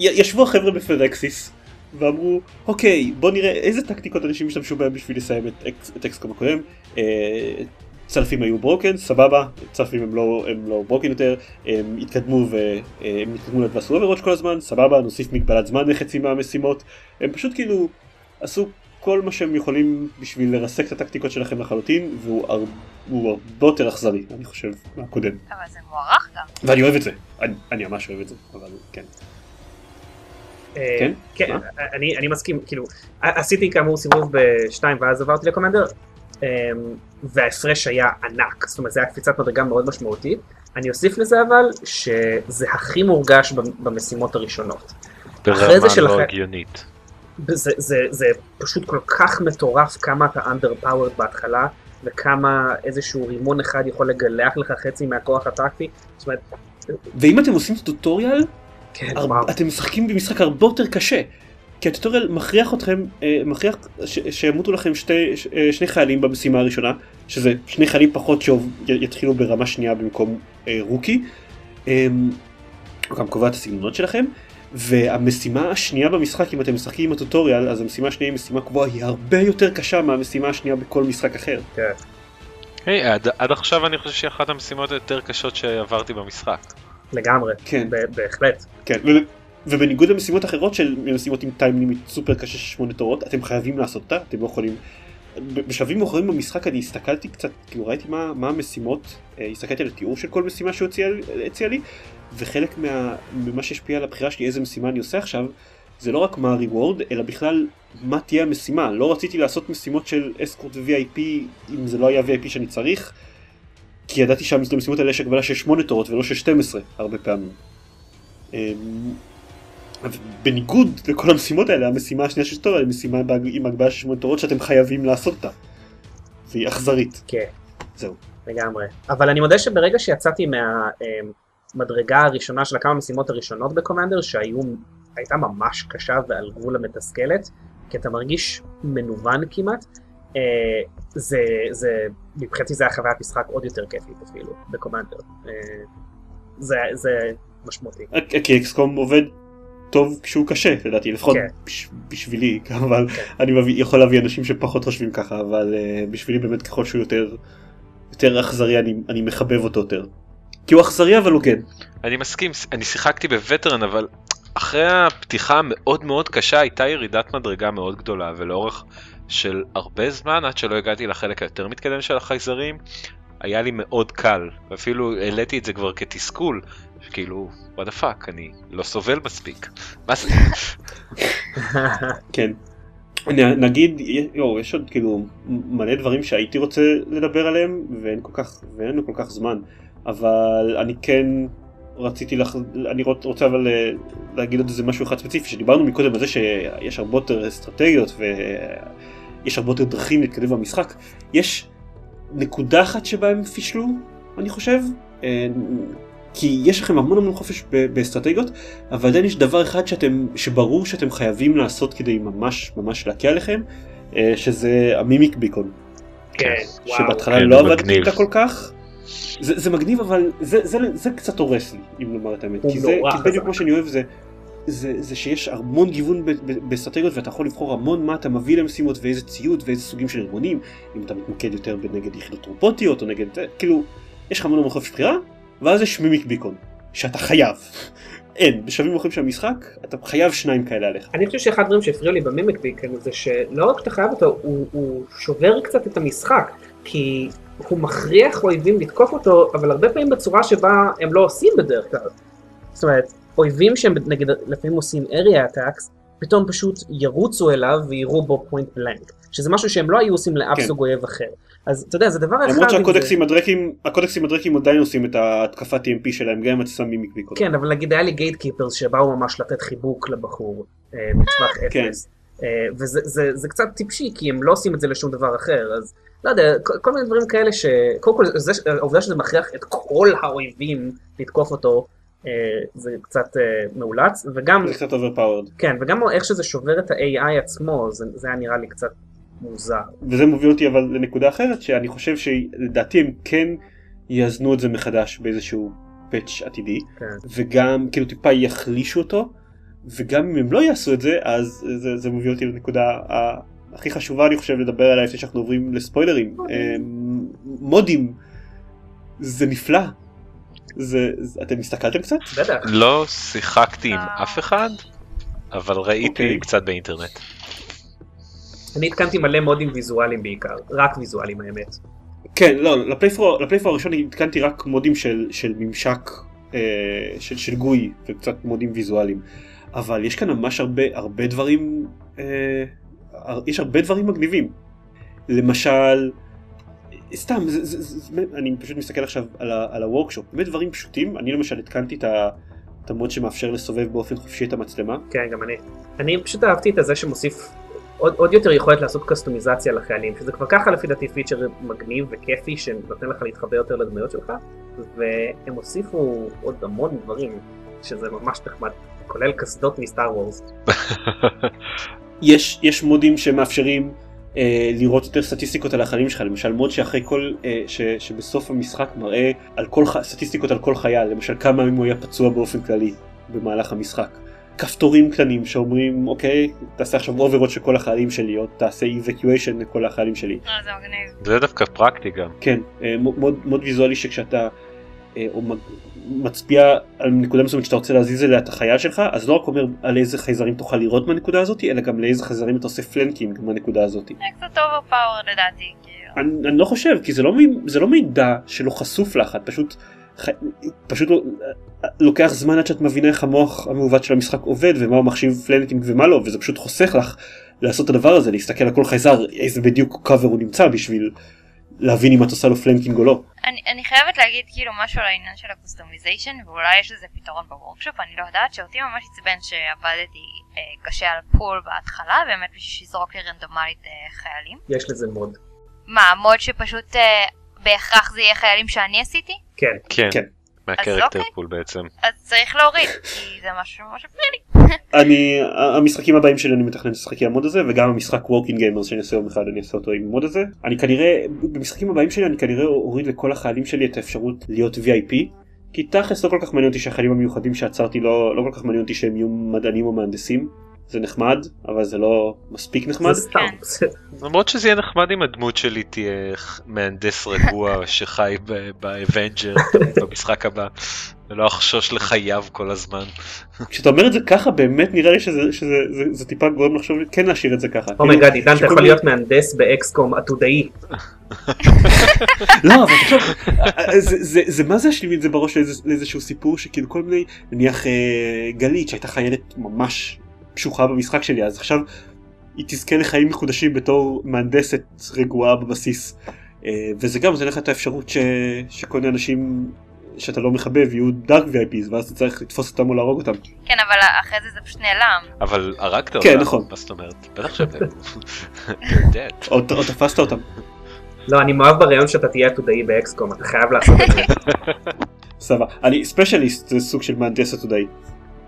ישבו החבר'ה ב Firaxis ואמרו אוקיי בוא נראה איזה טקטיקות אנשים השתמשו בהם בשביל לסיים את, X, את XCOM הקודם. אה, צלפים היו broken סבבה צלפים הם לא הם לא broken יותר הם התקדמו והם התקדמו ועשו overwatch כל הזמן סבבה נוסיף מגבלת זמן לחצי מהמשימות הם פשוט כאילו עשו כל מה שהם יכולים בשביל לרסק את הטקטיקות שלכם לחלוטין והוא הר- הוא הרבה יותר אכזרי אני חושב מהקודם אבל זה מוערך גם. ואני אוהב את זה אני, אני ממש אוהב את זה אבל כן. אה, כן? כן? אני, אני מסכים, כאילו, עשיתי כאמור סיבוב בשתיים ואז עברתי לקומנדר, אמ, וההפרש היה ענק, זאת אומרת זה היה קפיצת מדרגה מאוד משמעותית. אני אוסיף לזה אבל, שזה הכי מורגש במ- במשימות הראשונות. אחרי זה ברמה שלכם- לא הגיונית. זה, זה, זה פשוט כל כך מטורף כמה אתה underpowered בהתחלה, וכמה איזשהו רימון אחד יכול לגלח לך חצי מהכוח הטקטי. זאת אומרת, ואם אתם עושים טוטוריאל כן, הר-. אתם משחקים במשחק הרבה יותר קשה. כי הטוטוריאל מכריח אתכם, אה, מכריח ש- שימותו לכם שתי, ש- אה, שני חיילים במשימה הראשונה, שזה שני חיילים פחות שיתחילו ברמה שנייה במקום אה, רוקי. אה, הוא גם קובע את הסגנונות שלכם. והמשימה השנייה במשחק אם אתם משחקים עם הטוטוריאל אז המשימה השנייה היא משימה קבועה היא הרבה יותר קשה מהמשימה השנייה בכל משחק אחר. היי, עד, עד עכשיו אני חושב שהיא אחת המשימות היותר קשות שעברתי במשחק. לגמרי, כן. בהחלט. כן, ובניגוד למשימות אחרות של משימות עם טיים לימיט סופר קשה של שמונה תורות, אתם חייבים לעשות אותה, אתם לא יכולים. בשלבים מאוחרים במשחק אני הסתכלתי קצת, כאילו ראיתי מה, מה המשימות, אה, הסתכלתי על התיאור של כל משימה הציע לי, וחלק מה, ממה שהשפיע על הבחירה שלי איזה משימה אני עושה עכשיו, זה לא רק מה הריוורד, אלא בכלל מה תהיה המשימה. לא רציתי לעשות משימות של אסקורט ו-VIP אם זה לא היה VIP שאני צריך, כי ידעתי שהמשימות האלה יש הגבלה של 8 תורות ולא של 12 הרבה פעמים. אמ, בניגוד לכל המשימות האלה, המשימה השנייה של סטוריה היא משימה עם הגבלה של 8 תורות שאתם חייבים לעשות אותה. והיא אכזרית. כן. זהו. לגמרי. אבל אני מודה שברגע שיצאתי מהמדרגה הראשונה של הכמה משימות הראשונות בקומנדר, שהיו הייתה ממש קשה ועל גבול המתסכלת, כי אתה מרגיש מנוון כמעט. אה, זה, זה, מבחינתי זה היה חוויית משחק עוד יותר כיפית אפילו, בקומנדר. אה, זה, זה משמעותי. כי אקסקום עובד טוב כשהוא קשה לדעתי לפחות כן. בש, בשבילי אבל כן. אני מביא, יכול להביא אנשים שפחות חושבים ככה אבל uh, בשבילי באמת ככל שהוא יותר יותר אכזרי אני, אני מחבב אותו יותר. כי הוא אכזרי אבל הוגן. אני מסכים, אני שיחקתי בווטרן אבל אחרי הפתיחה המאוד מאוד קשה הייתה ירידת מדרגה מאוד גדולה ולאורך של הרבה זמן עד שלא הגעתי לחלק היותר מתקדם של החייזרים היה לי מאוד קל ואפילו העליתי את זה כבר כתסכול כאילו what the fuck אני לא סובל מספיק. מה זה? כן. נגיד יו, יש עוד כאילו מלא דברים שהייתי רוצה לדבר עליהם ואין כל כך ואין לנו כל כך זמן אבל אני כן רציתי לח... אני רוצ- רוצה אבל אה, להגיד עוד איזה משהו אחד ספציפי שדיברנו מקודם על זה שיש הרבה יותר אסטרטגיות ויש הרבה יותר דרכים להתקדם במשחק יש נקודה אחת שבה הם פישלו אני חושב אה, כי יש לכם המון המון חופש ב- באסטרטגיות אבל עדיין יש דבר אחד שאתם, שברור שאתם חייבים לעשות כדי ממש ממש להקל עליכם, אה, שזה המימיק ביקון. כן, וואו. שבהתחלה כן, לא. איתה כל כך. זה, זה מגניב אבל זה, זה, זה קצת הורס לי אם לומר את האמת. כי זה כי בדיוק. כמו שאני אוהב זה, זה, זה שיש המון גיוון באסטרטגיות ואתה יכול לבחור המון מה אתה מביא למשימות ואיזה ציוד ואיזה סוגים של ארגונים אם אתה מתמקד יותר נגד יחידות רובוטיות או נגד כאילו יש לך המון המון חופש בחירה ואז יש מימיק ביקון שאתה חייב. אין בשלבים אחרים של המשחק אתה חייב שניים כאלה עליך. אני חושב שאחד הדברים שהפריעו לי במימיק ביקן זה שלא רק שאתה חייב אותו, הוא, הוא שובר קצת את המשחק, כי הוא מכריח אויבים לתקוף אותו, אבל הרבה פעמים בצורה שבה הם לא עושים בדרך כלל. זאת אומרת, אויבים שהם נגיד לפעמים עושים area attacks, פתאום פשוט ירוצו אליו ויירו בו point blank, שזה משהו שהם לא היו עושים לאף כן. סוג אויב אחר. אז אתה יודע, זה דבר אחד... למרות אם זה- שהקודקסים הדרקים הקודקסים הדרקים עדיין עושים את ההתקפת EMP שלהם גם אם אתה שם mimic beacon. כן, אבל נגיד היה לי Gatekeepers שבאו ממש לתת חיבוק לבחור אה, מטווח כן. אפס. אה, וזה זה, זה קצת טיפשי, כי הם לא עושים את זה לשום דבר אחר, אז לא יודע, כל, כל מיני דברים כאלה ש... קודם כל, זה, העובדה שזה מכריח את כל האויבים לתקוף אותו, אה, זה קצת אה, מאולץ, וגם, זה קצת overpowered. כן, וגם איך שזה שובר את ה-AI עצמו, זה, זה היה נראה לי קצת מוזר. וזה מוביל אותי אבל לנקודה אחרת שאני חושב שלדעתי הם כן יאזנו את זה מחדש באיזשהו פאץ' עתידי כן. וגם כאילו טיפה יחלישו אותו וגם אם הם לא יעשו את זה אז זה, זה מוביל אותי לנקודה הכי חשובה אני חושב לדבר עליה לפני שאנחנו עוברים לספוילרים אמ, מודים זה נפלא זה, זה אתם הסתכלתם קצת? בטח. לא שיחקתי עם אף אחד אבל ראיתי אוקיי. קצת באינטרנט. אני התקנתי מלא מודים ויזואליים בעיקר, רק ויזואליים האמת. כן, לא, לפלייפור, לפלייפור הראשון התקנתי רק מודים של, של ממשק, אה, של, של גוי וקצת מודים ויזואליים. אבל יש כאן ממש הרבה, הרבה דברים, אה, יש הרבה דברים מגניבים. למשל, סתם, זה, זה, זה, זה, אני פשוט מסתכל עכשיו על, ה, על הוורקשופ, באמת דברים פשוטים, אני למשל התקנתי את, ה, את המוד שמאפשר לסובב באופן חופשי את המצלמה. כן, גם אני. אני פשוט אהבתי את זה שמוסיף עוד, עוד יותר יכולת לעשות קסטומיזציה לחיילים, שזה כבר ככה לפי דעתי פיצ'ר מגניב וכיפי שנותן לך להתחבר יותר לדמויות שלך, והם הוסיפו עוד המון דברים, שזה ממש נחמד, כולל קסדות מ Star Wars. יש, יש מודים שמאפשרים אה, לראות יותר סטטיסטיקות על החיילים שלך, למשל מוד שאחרי כל, אה, ש, שבסוף המשחק מראה על כל, ח- סטטיסטיקות על כל חייל, למשל כמה ימים הוא היה פצוע באופן כללי במהלך המשחק. כפתורים קטנים שאומרים אוקיי תעשה עכשיו overwatch של כל החיילים שלי או תעשה evacuation לכל החיילים שלי. אה, זה מגניב. זה דווקא פרקטי גם. כן, אה, מוד, מוד, מוד ויזואלי שכשאתה אה, או מצביע על נקודה מסוימת שאתה רוצה להזיז אליה את החייל שלך, אז לא רק אומר על איזה חייזרים תוכל לראות מהנקודה הזאת, אלא גם לאיזה חייזרים אתה עושה flanking מהנקודה הזאת. זה קצת overpower לדעתי, כאילו. אני, אני לא חושב, כי זה לא, זה לא מידע שלא חשוף לך, את פשוט, פשוט לא, לוקח זמן עד שאת מבינה איך המוח המעוות של המשחק עובד ומה הוא מחשיב flanking ומה לא, וזה פשוט חוסך לך לעשות את הדבר הזה, להסתכל על כל חייזר, איזה בדיוק קאבר הוא נמצא בשביל להבין אם את עושה לו flanking או לא. אני, אני חייבת להגיד כאילו משהו על העניין של ה customization ואולי יש לזה פתרון ב Workshop אני לא יודעת שאותי ממש עצבן שעבדתי אה, קשה על pool בהתחלה באמת בשביל לזרוק לי רנדומלית אה, חיילים. יש לזה מוד. מה מוד שפשוט אה, בהכרח זה יהיה חיילים שאני עשיתי? כן. כן. כן. מה character אוקיי. pool בעצם. אז צריך להוריד כי זה משהו שממש הפריע לי. אני המשחקים הבאים שלי אני מתכנן לשחק עם המוד הזה וגם המשחק Working Gamers שאני אעשה יום אחד אני אעשה אותו עם המוד הזה אני כנראה במשחקים הבאים שלי אני כנראה אוריד לכל החיילים שלי את האפשרות להיות VIP כי תכלס לא כל כך מעניין אותי שהחיילים המיוחדים שיצרתי לא לא כל כך מעניין אותי שהם יהיו מדענים או מהנדסים זה נחמד אבל זה לא מספיק נחמד. זה סתם. כן. למרות שזה יהיה נחמד אם הדמות שלי תהיה מהנדס רגוע שחי ב Avenger במשחק הבא ולא אחשוש לחייו כל הזמן. כשאתה אומר את זה ככה באמת נראה לי שזה שזה זה, זה טיפה גורם לחשוב כן להשאיר את זה ככה. Oh my god, עידן, אתה יכול להיות מהנדס ב XCOM עתודאי. לא אבל תחשוב זה, מה זה את זה בראש לאיזה, לאיזשהו סיפור שכאילו כל מיני נניח אה, גלית שהייתה חיילת ממש קשוחה במשחק שלי אז עכשיו היא תזכה לחיים מחודשים בתור מהנדסת רגועה בבסיס אה, וזה גם נותן לך את האפשרות ש, שכל מיני אנשים שאתה לא מחבב יהיו dark VIPs ואז אתה צריך לתפוס אותם או להרוג אותם. כן, אבל אחרי זה זה פשוט נעלם. אבל הרגת אותם. כן, נכון. מה זאת אומרת? בטח. או, או תפסת אותם. לא, אני מאוהב ברעיון שאתה תהיה עתודאי באקסקום, אתה חייב לעשות את זה. סבבה. אני specialist זה סוג של מהנדס עתודאי.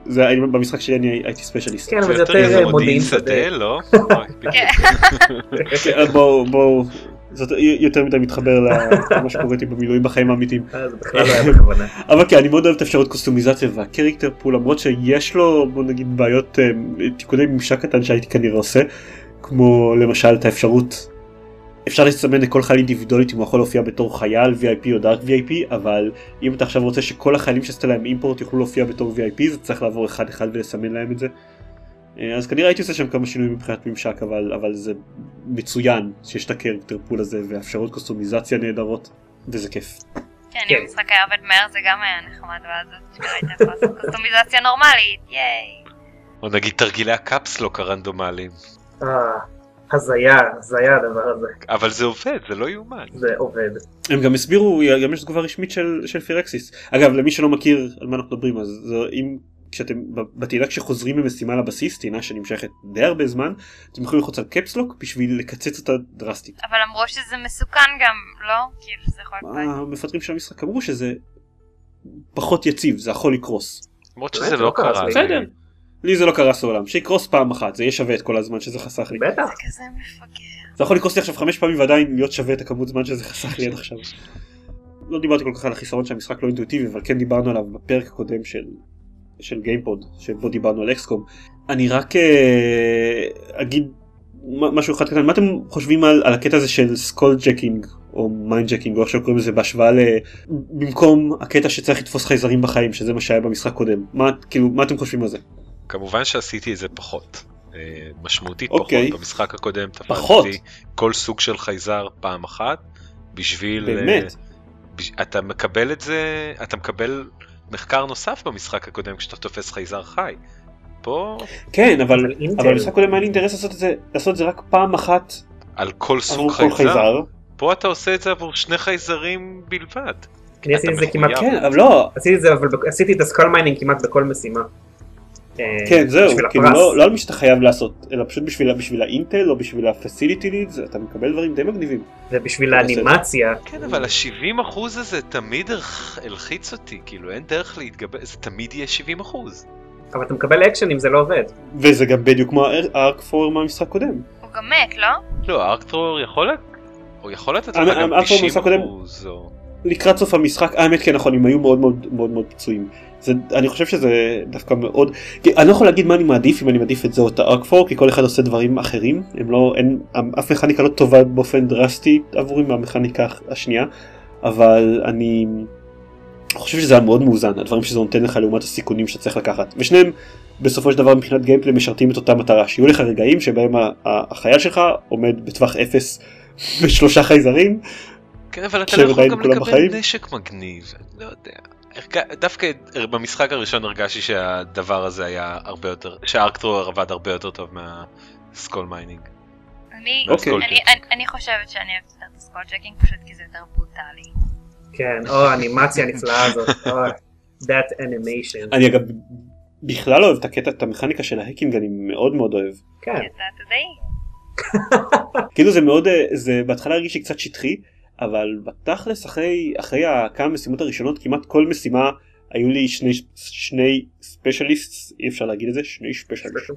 זה אני- במשחק שלי אני הייתי specialist. כן, אבל זה יותר מודיעין שדה. לא? כן. בואו בואו. זאת יותר מדי מתחבר למה שקורה איתי במילואים בחיים האמיתיים. אה, זה בכלל לא היה בכוונה. אבל כן אני מאוד אוהב את אפשרות קוסטומיזציה והקריקטר פול למרות שיש לו בוא נגיד בעיות אה, תיקוני ממשק קטן שהייתי כנראה עושה כמו למשל את האפשרות אפשר לסמן לכל חייל אינדיבידואלית אם הוא יכול להופיע בתור חייל VIP או דארק VIP אבל אם אתה עכשיו רוצה שכל החיילים שעשית להם אימפורט יוכלו להופיע בתור VIP זה צריך לעבור אחד אחד ולסמן להם את זה. אה, אז כנראה הייתי עושה שם כמה שינויים מבחינת ממשק אבל אבל זה מצוין שיש את הקריקטר פול הזה ואפשרות קוסטומיזציה נהדרות וזה כיף. כן, כן. אם המשחק היה עובד מהר זה גם היה נחמד, ואז אשכרה היית יכול לעשות קוסטומיזציה נורמלית, ייי. או נגיד תרגילי הקפסלוק הרנדומליים. הזיה, הזיה הדבר הזה. אבל זה עובד, זה לא יאומן. זה עובד. הם גם הסבירו גם יש תגובה רשמית של, של פירקסיס אגב למי שלא מכיר על מה אנחנו מדברים אז זה, אם כשאתם ב- בטעינה כשחוזרים ממשימה לבסיס טעינה שנמשכת די הרבה זמן אתם יכולים ללחוץ על קפסלוק בשביל לקצץ אותה דרסטית. אבל אמרו שזה מסוכן גם, לא? כאילו שזה יכול להיות. המפתחים של המשחק אמרו שזה פחות יציב זה יכול לקרוס. למרות שזה זה לא לא קרה. בסדר. לי זה לא קרס לעולם שיקרוס פעם אחת זה יהיה שווה את כל הזמן שזה חסך לי. בטח. זה כזה מפגר. זה יכול לקרוס לי עכשיו חמש פעמים ועדיין להיות שווה את הכמות זמן שזה חסך לי עד עכשיו. לא דיברתי כל כך על החיסרון שהמשחק לא אינטואיטיבי אבל כן דיברנו עליו בפרק הקודם של של גיימפוד שבו דיברנו על אקסקום. אני רק אה, אגיד משהו אחד קטן מה אתם חושבים על, על הקטע הזה של skulljacking או mindjacking או איך שקוראים לזה בהשוואה ל... במקום הקטע שצריך לתפוס חייזרים בחיים שזה מה שהיה במשחק קודם מה כאילו מה אתם חושבים על זה כמובן שעשיתי את זה פחות. אה, משמעותית אוקיי. פחות. במשחק הקודם? תפסתי כל סוג של חייזר פעם אחת. בשביל... אה, באמת בש- אתה מקבל את זה, אתה מקבל מחקר נוסף במשחק הקודם כשאתה תופס חייזר חי. פה כן אבל אבל במשחק הקודם היה לי אינטרס לעשות את זה לעשות את זה רק פעם אחת על כל סוג חייזר, חייזר. פה אתה עושה את זה עבור שני חייזרים בלבד. אני עשיתי את זה כמעט. כן אבל לא עשיתי את זה, אבל עשיתי את ה skull mining כמעט בכל משימה. אה, כן זהו כאילו. לא, לא על מי שאתה חייב לעשות אלא פשוט בשביל בשביל האינטל או בשביל ה facility leads אתה מקבל דברים די מגניבים. ובשביל האנימציה, כן, אבל ה-70 אחוז הזה תמיד הלח- הלחיץ אותי, כאילו אין דרך להתגבר, זה תמיד יהיה 70 אחוז. אבל אתה מקבל אקשן אם זה לא עובד. וזה גם בדיוק כמו ה arc thrower מהמשחק קודם. הוא גם מת, לא? לא, ה arc thrower יכול לת- הוא יכול לתת המ- לך גם ה arc thrower 90 במשחק הקודם- אחוז, או... לקראת סוף המשחק האמת כן נכון הם היו מאוד מאוד מאוד מאוד פצועים. זה, אני חושב שזה דווקא מאוד כי אני לא יכול להגיד מה אני מעדיף אם אני מעדיף את זה או את הארק פור כי כל אחד עושה דברים אחרים הם לא אין אף מכניקה לא טובה באופן דרסטי עבורי מהמכניקה השנייה אבל אני חושב שזה היה מאוד מאוזן הדברים שזה נותן לך לעומת הסיכונים שאתה צריך לקחת ושניהם בסופו של דבר מבחינת גיימפלי משרתים את אותה מטרה שיהיו לך רגעים שבהם החייל שלך עומד בטווח אפס ושלושה חייזרים כן, אבל אתה לא יכול גם לקבל בחיים? נשק מגניב, אני לא יודע. דווקא במשחק הראשון הרגשתי שהדבר הזה היה הרבה יותר, שה arc thrower עבד הרבה יותר טוב מה skull mining. אני, אוקיי. אני, אני, אני חושבת שאני אוהבת יותר את ה skulljacking פשוט כי זה יותר ברוטלי. כן, או האנימציה הנפלאה הזאת. או, that animation. אני אגב בכלל לא אוהב את הקטע את המכניקה של ה hacking אני מאוד מאוד אוהב. כן. כאילו זה מאוד אה, זה בהתחלה הרגיש לי קצת שטחי אבל בתכלס אחרי אחרי הכמה משימות הראשונות כמעט כל משימה היו לי שני, שני specialist, אי אפשר להגיד את זה, שני specialist.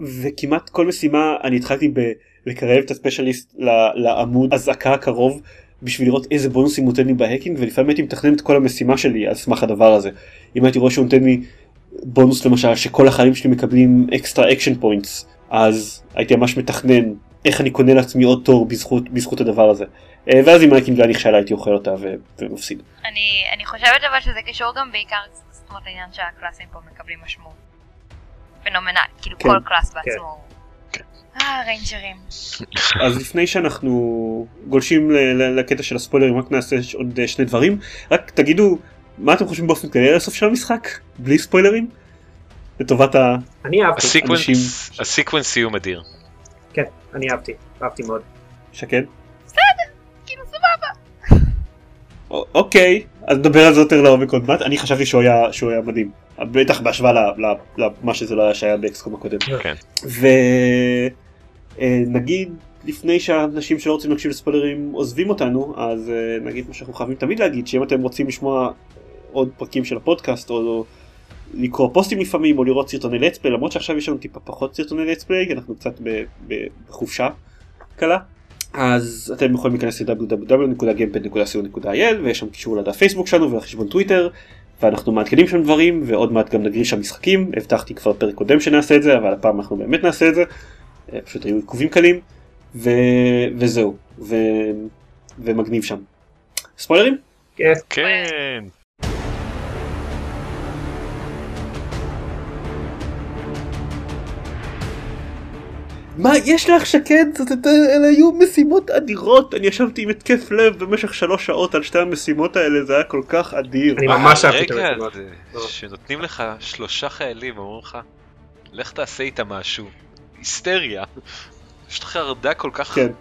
וכמעט כל משימה אני התחלתי בלקרב את ה specialist לעמוד אזעקה הקרוב בשביל לראות איזה בונוסים הוא נותן לי ב hacking ולפעמים הייתי מתכנן את כל המשימה שלי על סמך הדבר הזה. אם הייתי רואה שהוא נותן לי בונוס למשל שכל החיילים שלי מקבלים extra action points אז הייתי ממש מתכנן איך אני קונה לעצמי עוד תור בזכות, בזכות הדבר הזה. אה, ואז אם ה hacking היה נכשלה הייתי אוכל אותה ו- ומפסיד. אני, אני חושבת אבל שזה קשור גם בעיקר, זאת אומרת העניין שהקלאסים פה מקבלים משמעות. phenomenal, כאילו כן, כל class בעצמו. אה, ריינג'רים. אז לפני שאנחנו גולשים ל- ל- לקטע של הספוילרים רק נעשה עוד אה, שני דברים רק תגידו מה אתם חושבים באופן כללי על הסוף של המשחק בלי ספוילרים לטובת ה... אני אהבתי, אנשים- הסיקוונס, הסיקוונס סיום אדיר. כן, אני אהבתי, אהבתי מאוד. שקד? כאילו סבבה. אוקיי אז נדבר על זה יותר לעומק עוד מעט אני חשבתי שהוא היה שהוא היה מדהים בטח בהשוואה למה שזה לא היה שהיה באקסקום הקודם. כן. ונגיד לפני שהאנשים שלא רוצים להקשיב לספוילרים עוזבים אותנו אז אה, נגיד מה שאנחנו חייבים תמיד להגיד שאם אתם רוצים לשמוע עוד פרקים של הפודקאסט או לקרוא פוסטים לפעמים או לראות סרטוני לטספליי למרות שעכשיו יש לנו טיפה פחות סרטוני לטספליי כי אנחנו קצת בחופשה קלה. אז אתם יכולים להיכנס ל-www.gamepad.co.il ויש שם קישור לדף פייסבוק שלנו ולחשבון טוויטר ואנחנו מעדכנים שם דברים ועוד מעט גם נגריש שם משחקים. הבטחתי כבר פרק קודם שנעשה את זה אבל הפעם אנחנו באמת נעשה את זה. אה, פשוט היו עיכובים קלים ו... וזהו. ו... ומגניב שם. ספוילרים? כן, מה יש לך שקד? אלה היו משימות אדירות אני ישבתי עם התקף לב במשך שלוש שעות על שתי המשימות האלה זה היה כל כך אדיר. אני ממש אהבתי את המשימות. שנותנים לך שלושה חיילים ואומרים לך לך תעשה איתם משהו. היסטריה. יש לך חרדה כל כך כן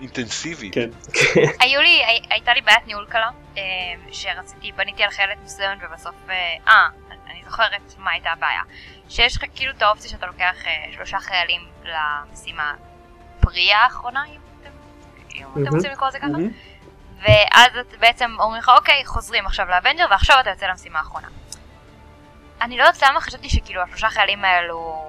אינטנסיבית. כן. היו לי, הי- הייתה לי בעיית ניהול קלה, אה, שרציתי, בניתי על חיילת מסוימת ובסוף, אה, אה, אני זוכרת מה הייתה הבעיה. שיש לך כאילו את האופציה שאתה לוקח אה, שלושה חיילים למשימה pre האחרונה, אם אתם. רוצים לקרוא לזה ככה. ואז את בעצם אומרים לך אוקיי חוזרים עכשיו לאבנג'ר ועכשיו אתה יוצא למשימה האחרונה. אני לא יודעת למה חשבתי שכאילו השלושה חיילים האלו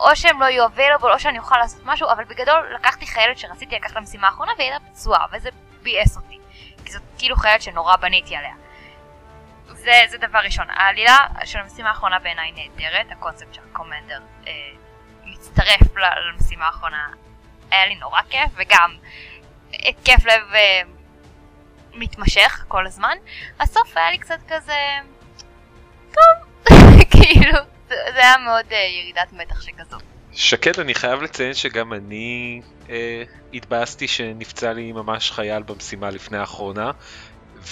או שהם לא יהיו available או שאני אוכל לעשות משהו אבל בגדול לקחתי חיילת שרציתי לקחת למשימה האחרונה והיא הייתה פצועה וזה ביאס אותי. כי זאת כאילו חיילת שנורא בניתי עליה. זה, זה דבר ראשון. העלילה של המשימה האחרונה בעיניי נהדרת, הקונספט של הקומנדר אה, מצטרף למשימה האחרונה. היה לי נורא כיף וגם התקף לב אה, מתמשך כל הזמן. הסוף היה לי קצת כזה... טוב, כאילו, זה היה מאוד אה, ירידת מתח שכזו. שקד אני חייב לציין שגם אני אה, התבאסתי שנפצע לי ממש חייל במשימה לפני האחרונה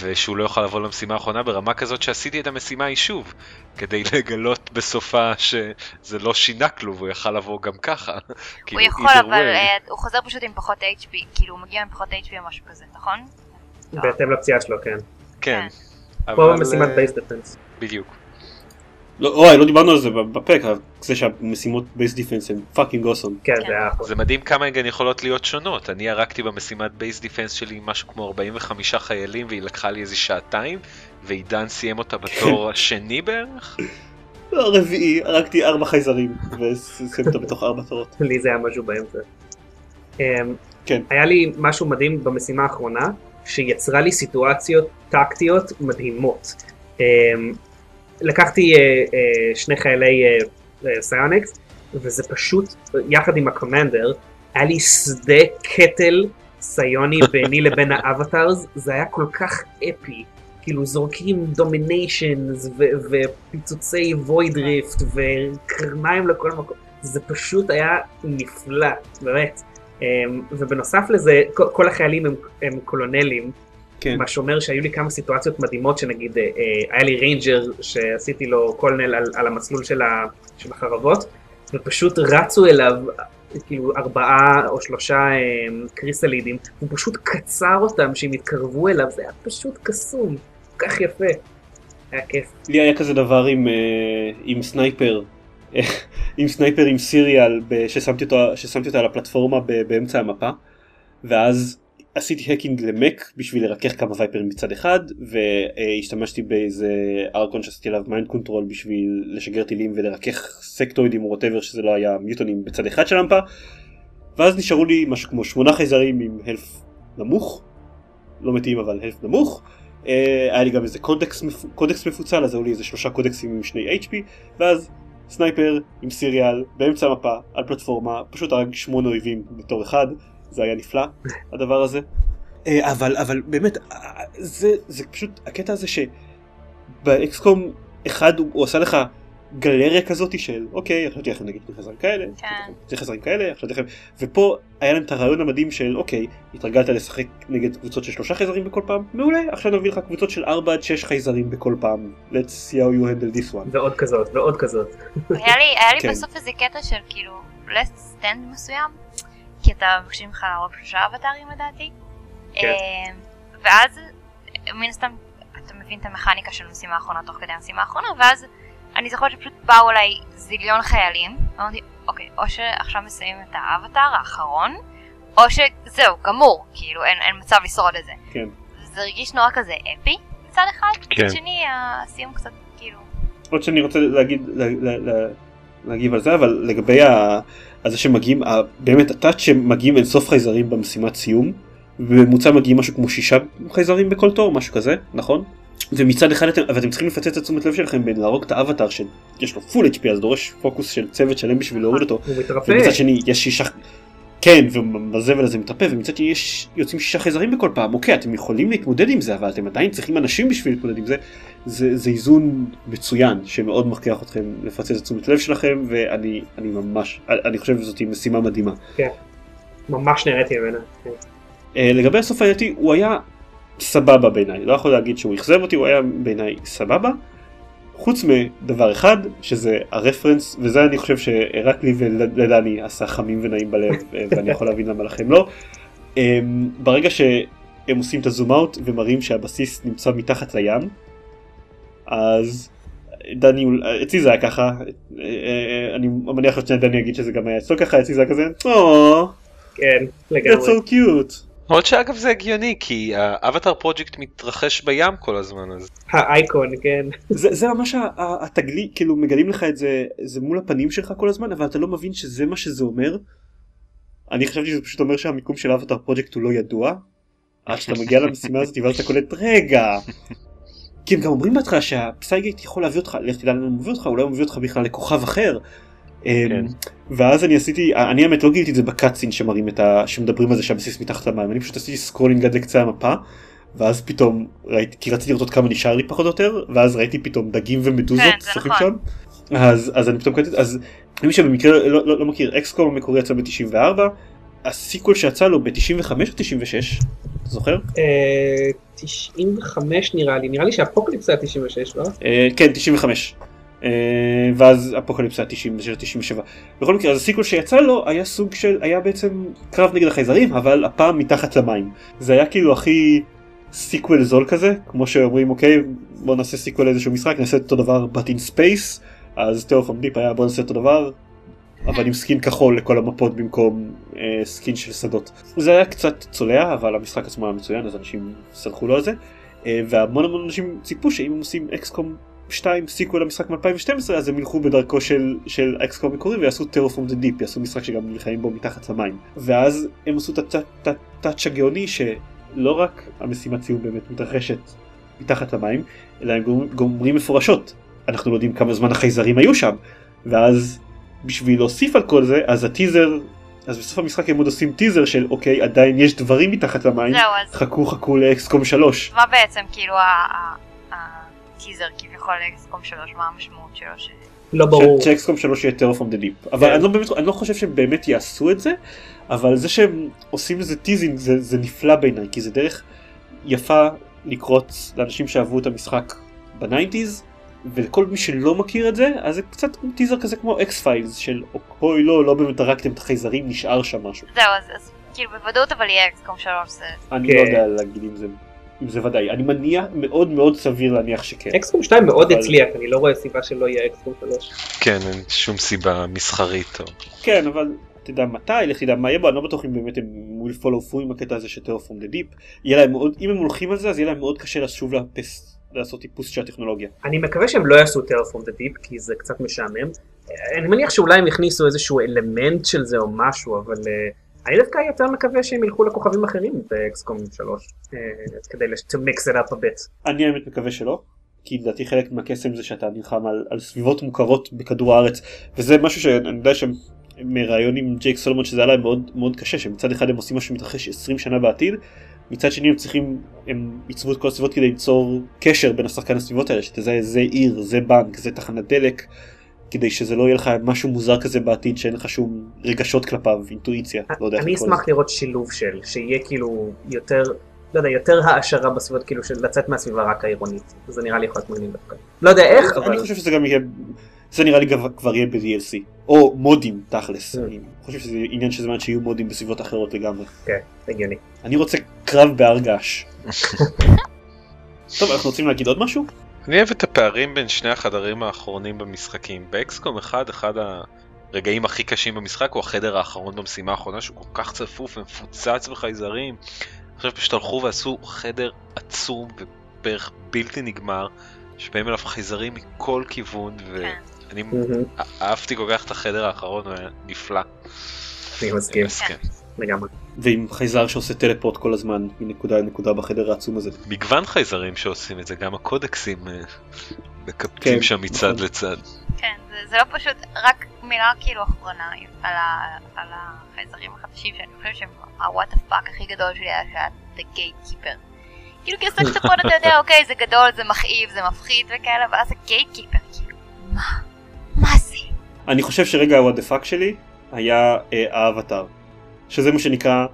ושהוא לא יוכל לבוא למשימה האחרונה ברמה כזאת שעשיתי את המשימה היא שוב כדי לגלות בסופה שזה לא שינה כלום והוא יכל לבוא גם ככה. הוא כאילו, יכול either אבל way. אה, הוא חוזר פשוט עם פחות HP, כאילו הוא מגיע עם פחות HP או משהו כזה, נכון? בהתאם לפציעה שלו, כן. כן. כמו אבל, במשימת אה, base defense. בדיוק. לא, אוי, לא דיברנו על זה בפרק, אבל זה שהמשימות base defense הם fucking awesome. כן, כן. זה היה אחלה. זה מדהים כמה הן גם יכולות להיות שונות. אני הרגתי במשימת base defense שלי משהו כמו 45 חיילים והיא לקחה לי איזה שעתיים ועידן סיים אותה בתור השני בערך. הרביעי, הרגתי ארבע חייזרים, וסיימתי אותה בתוך ארבע תורות. לי זה היה משהו באמצע. אמ, כן. היה לי משהו מדהים במשימה האחרונה, שיצרה לי סיטואציות טקטיות מדהימות. לקחתי אה, אה, שני חיילי אה, psionics, וזה פשוט, יחד עם ה commander, היה לי שדה קטל סיוני ביני לבין ה avatars, זה היה כל כך אפי. כאילו זורקים dominations ופיצוצי void rift וקרניים לכל מקום, זה פשוט היה נפלא, באמת. אמ, ובנוסף לזה, כל החיילים הם, הם קולונלים, כן. מה שאומר שהיו לי כמה סיטואציות מדהימות שנגיד אה, אה, היה לי ranger שעשיתי לו colonel על, על המסלול של, ה, של החרבות ופשוט רצו אליו כאילו ארבעה או שלושה אה, קריסלידים הוא פשוט קצר אותם שהם התקרבו אליו זה היה פשוט קסום כל כך יפה היה כיף לי היה כזה דבר עם, אה, עם sniper, עם sniper עם Serial ששמתי אותו, ששמתי אותה על הפלטפורמה באמצע המפה, ואז עשיתי hacking ל mech בשביל לרכך כמה וייפרים מצד אחד והשתמשתי באיזה Archon שעשיתי עליו mind control בשביל לשגר טילים ולרכך סקטוידים או whatever שזה לא היה מיוטונים בצד אחד של המפה. ואז נשארו לי משהו כמו שמונה חייזרים עם half נמוך. לא מתים אבל הלף נמוך. אה, היה לי גם איזה קודקס, קודקס מפוצל אז היו לי איזה שלושה קודקסים עם שני HP ואז סנייפר עם סיריאל באמצע המפה על פלטפורמה פשוט הרג שמונה אויבים בתור אחד זה היה נפלא הדבר הזה אה, אבל אבל באמת אה, זה זה פשוט הקטע הזה שבאקסקום אחד הוא, הוא עשה לך גלריה כזאת של אוקיי עכשיו תהיה לכם נגיד שני חזרים כאלה כן. שני חזרים כאלה עכשיו תהיה לכם ופה היה להם את הרעיון המדהים של אוקיי התרגלת לשחק נגד קבוצות של שלושה חייזרים בכל פעם מעולה עכשיו נביא לך קבוצות של 4 עד 6 חייזרים בכל פעם let's see how you handle this one ועוד כזאת, ועוד כזאת. היה לי, היה לי כן. בסוף איזה קטע של כאילו last stand מסוים, כי אתה מבקשים ממך להרוג שלושה אבטרים לדעתי. כן. אה, ואז מן הסתם אתה מבין את המכניקה של המשימה האחרונה תוך כדי המשימה האחרונה, ואז אני זוכרת שפשוט באו אליי זיליון חיילים, ואמרתי אוקיי, או שעכשיו מסיים את האבטר האחרון, או שזהו, גמור, כאילו אין, אין מצב לשרוד את זה. כן. זה הרגיש נורא כזה אפי מצד אחד, כן. מצד שני הסיום קצת כאילו... עוד שאני רוצה להגיד לה, לה, לה, להגיב על זה אבל לגבי ה... על זה שמגיעים באמת הטאץ' שמגיעים אין סוף חייזרים במשימת סיום בממוצע מגיעים משהו כמו שישה חייזרים בכל תור משהו כזה נכון? ומצד אחד אתם, אבל אתם צריכים לפצץ את התשומת לב שלכם בין להרוג את האבטר שיש לו פול HP אז דורש פוקוס של צוות שלם בשביל להוריד אותו הוא מתרפא. ומצד שני יש שישה כן ובזבל הזה מתרפא ומצד שני יש יוצאים שישה חייזרים בכל פעם אוקיי אתם יכולים להתמודד עם זה אבל אתם עדיין צריכים אנשים בשביל להתמודד עם זה זה, זה איזון מצוין שמאוד מכריח אתכם לפצץ את תשומת לב שלכם ואני אני ממש אני חושב שזאת משימה מדהימה. ממש נהניתי ממנה. כן. אה, לגבי הסוף העייתי הוא היה סבבה בעיניי לא יכול להגיד שהוא אכזב אותי הוא היה בעיניי סבבה. חוץ מדבר אחד שזה הרפרנס וזה אני חושב שרק לי ולדני עשה חמים ונעים בלב ואני יכול להבין למה לכם לא. אה, ברגע שהם עושים את הזום אאוט ומראים שהבסיס נמצא מתחת לים אז דני אצלי זה היה ככה אה, אה, אני מניח שדני יגיד שזה גם היה אצלו ככה אצלי זה היה כזה "Oh, כן, that's לגמרי. so cute. למרות שאגב זה הגיוני כי האבטר פרויקט מתרחש בים כל הזמן אז האייקון, כן. זה, זה ממש התגלית כאילו מגלים לך את זה זה מול הפנים שלך כל הזמן אבל אתה לא מבין שזה מה שזה אומר. אני חשבתי שזה פשוט אומר שהמיקום של Avatar Project הוא לא ידוע. עד שאתה מגיע למשימה הזאת ואז אתה קולט רגע. כי הם גם אומרים בהתחלה שה psi gate יכול להביא אותך לך תדע לאן הוא מביא אותך אולי הוא מביא אותך בכלל לכוכב אחר. כן. ואז אני עשיתי אני האמת לא גיליתי את זה ב cutscene שמראים את ה... שמדברים על זה שהבסיס מתחת למים אני פשוט עשיתי scrolling עד לקצה המפה ואז פתאום ראיתי כי רציתי לראות עוד כמה נשאר לי פחות או יותר ואז ראיתי פתאום דגים ומדוזות כן, זה שוחים נכון. שם אז אז אני פתאום קלטתי אז למי שבמקרה לא, לא, לא מכיר XCOM המקורי יצא ב-94 ה sequel שיצא לו ב-95 או 96 אתה זוכר? אה, 95 נראה לי, נראה לי ש Apocalypse היה 96, לא? אה, כן 95 אה, ואז Apocalypse היה 96 97 בכל מקרה אז ה sequel שיצא לו היה סוג של היה בעצם קרב נגד החייזרים אבל הפעם מתחת למים. זה היה כאילו הכי sequel זול כזה כמו שאומרים אוקיי בוא נעשה sequel לאיזשהו משחק נעשה אותו דבר but in space. אז Terror from the Deep היה בוא נעשה אותו דבר אבל עם skin כחול לכל המפות במקום אה, skin של שדות. זה היה קצת צולע אבל המשחק עצמו היה מצוין אז אנשים סלחו לו על זה. אה, והמון המון אנשים ציפו שאם הם עושים XCOM 2 sequel למשחק מ-2012 אז הם ילכו בדרכו של, של XCOM המקורי ויעשו Terror from the Deep יעשו משחק שגם נלחמים בו מתחת למים. ואז הם עשו את ה touch הגאוני שלא רק המשימת סיום באמת מתרחשת מתחת למים אלא הם אומרים מפורשות. אנחנו לא יודעים כמה זמן החייזרים היו שם. ואז בשביל להוסיף על כל זה אז הטיזר אז בסוף המשחק הם עוד עושים טיזר של אוקיי עדיין יש דברים מתחת למים. זהו, אז חכו חכו לאקסקום 3 מה בעצם כאילו הטיזר כביכול ל XCOM 3, מה המשמעות שלו? ש- לא ברור. ש XCOM 3 יהיה Terror from the Deep אבל כן. אני לא באמת אני לא חושב שהם באמת יעשו את זה אבל זה שהם עושים לזה teasing זה, זה נפלא בעיניי כי זה דרך יפה לקרוץ לאנשים שאהבו את המשחק ב nineties ולכל מי שלא מכיר את זה אז זה קצת טיזר כזה כמו X-Files של אוי לא לא באמת הרגתם את החייזרים נשאר שם משהו זהו, אז- אז כאילו בוודאות אבל יהיה XCOM 3, זה... אני כן. לא יודע להגיד אם זה זה ודאי אני מניח מאוד מאוד סביר להניח שכן. XCOM 2 מאוד אבל- הצליח, אני לא רואה סיבה שלא יהיה XCOM 3. כן אין שום סיבה מסחרית או כן אבל תדע מתי, לך תדע מה יהיה בו, אני לא בטוח אם באמת הם will follow through עם הקטע הזה של. יהיה להם מאוד, אם הם הולכים על זה אז יהיה להם מאוד קשה לשוב לאפס, לעשות טיפוס של הטכנולוגיה. אני מקווה שהם לא יעשו Terraform the Deep כי זה קצת משעמם. אני מניח שאולי הם יכניסו איזשהו אלמנט של זה או משהו, אבל uh, אני דווקא יותר מקווה שהם ילכו לכוכבים אחרים באקסקום 3, uh, כדי to mix it up a bit. אני האמת מקווה שלא. כי לדעתי חלק מהקסם זה שאתה נלחם על, על סביבות מוכרות בכדור הארץ וזה משהו שאני יודע שהם מראיון עם ג'ייק סולומון שזה היה להם מאוד מאוד קשה שמצד אחד הם עושים משהו שמתרחש 20 שנה בעתיד מצד שני הם צריכים הם ייצבו את כל הסביבות כדי ליצור קשר בין השחקן לסביבות האלה שתזהה זה עיר זה בנק זה תחנת דלק כדי שזה לא יהיה לך משהו מוזר כזה בעתיד שאין לך שום רגשות כלפיו אינטואיציה לא יודע איך אני לקרוא לזה. אשמח לראות שילוב של, שיהיה כאילו יותר, לא יודע, יותר העשרה בסביבות, כאילו של לצאת מהסביבה רק העירונית. זה נראה לי יכול להיות מגניב דווקא. לא יודע איך, אבל אני חושב שזה גם יהיה זה נראה לי כבר- כבר יהיה ב-DLC או מודים תכלס Mm. אני חושב שזה עניין של זמן שיהיו מודים בסביבות אחרות לגמרי. כן, הגיוני. אני רוצה קרב בהר געש. טוב אנחנו רוצים להגיד עוד משהו? אני אוהב את הפערים בין שני החדרים האחרונים במשחקים. באקסקום 1, אחד הרגעים הכי קשים במשחק הוא החדר האחרון במשימה האחרונה שהוא כל כך צפוף ומפוצץ בחייזרים. עכשיו פשוט הלכו ועשו חדר עצום ובערך בלתי נגמר, שבאים אליו חייזרים מכל כיוון, ואני מהמם, אהבתי כל כך את החדר האחרון, הוא היה נפלא. אני מסכים. לגמרי. ועם חייזר שעושה טלפורט כל הזמן מנקודה לנקודה בחדר העצום הזה. מגוון חייזרים שעושים את זה, גם הקודקסים אה, מקפצים כן, שם מצד נכון. לצד. כן, זה, זה לא פשוט, רק מילה כאילו אחרונה על, ה, על החייזרים החדשים, שאני חושבת שהם ה what the fuck הכי גדול שלי היה שהיה The Gatekeeper. כאילו כי סקסטפון אתה יודע, אוקיי, זה גדול, זה מכאיב, זה מפחיד וכאלה, ואז ה Gatekeeper, כאילו, מה? מה זה? אני חושב שרגע ה what the fuck שלי היה אה, האבטר. שזה מה שנקרא,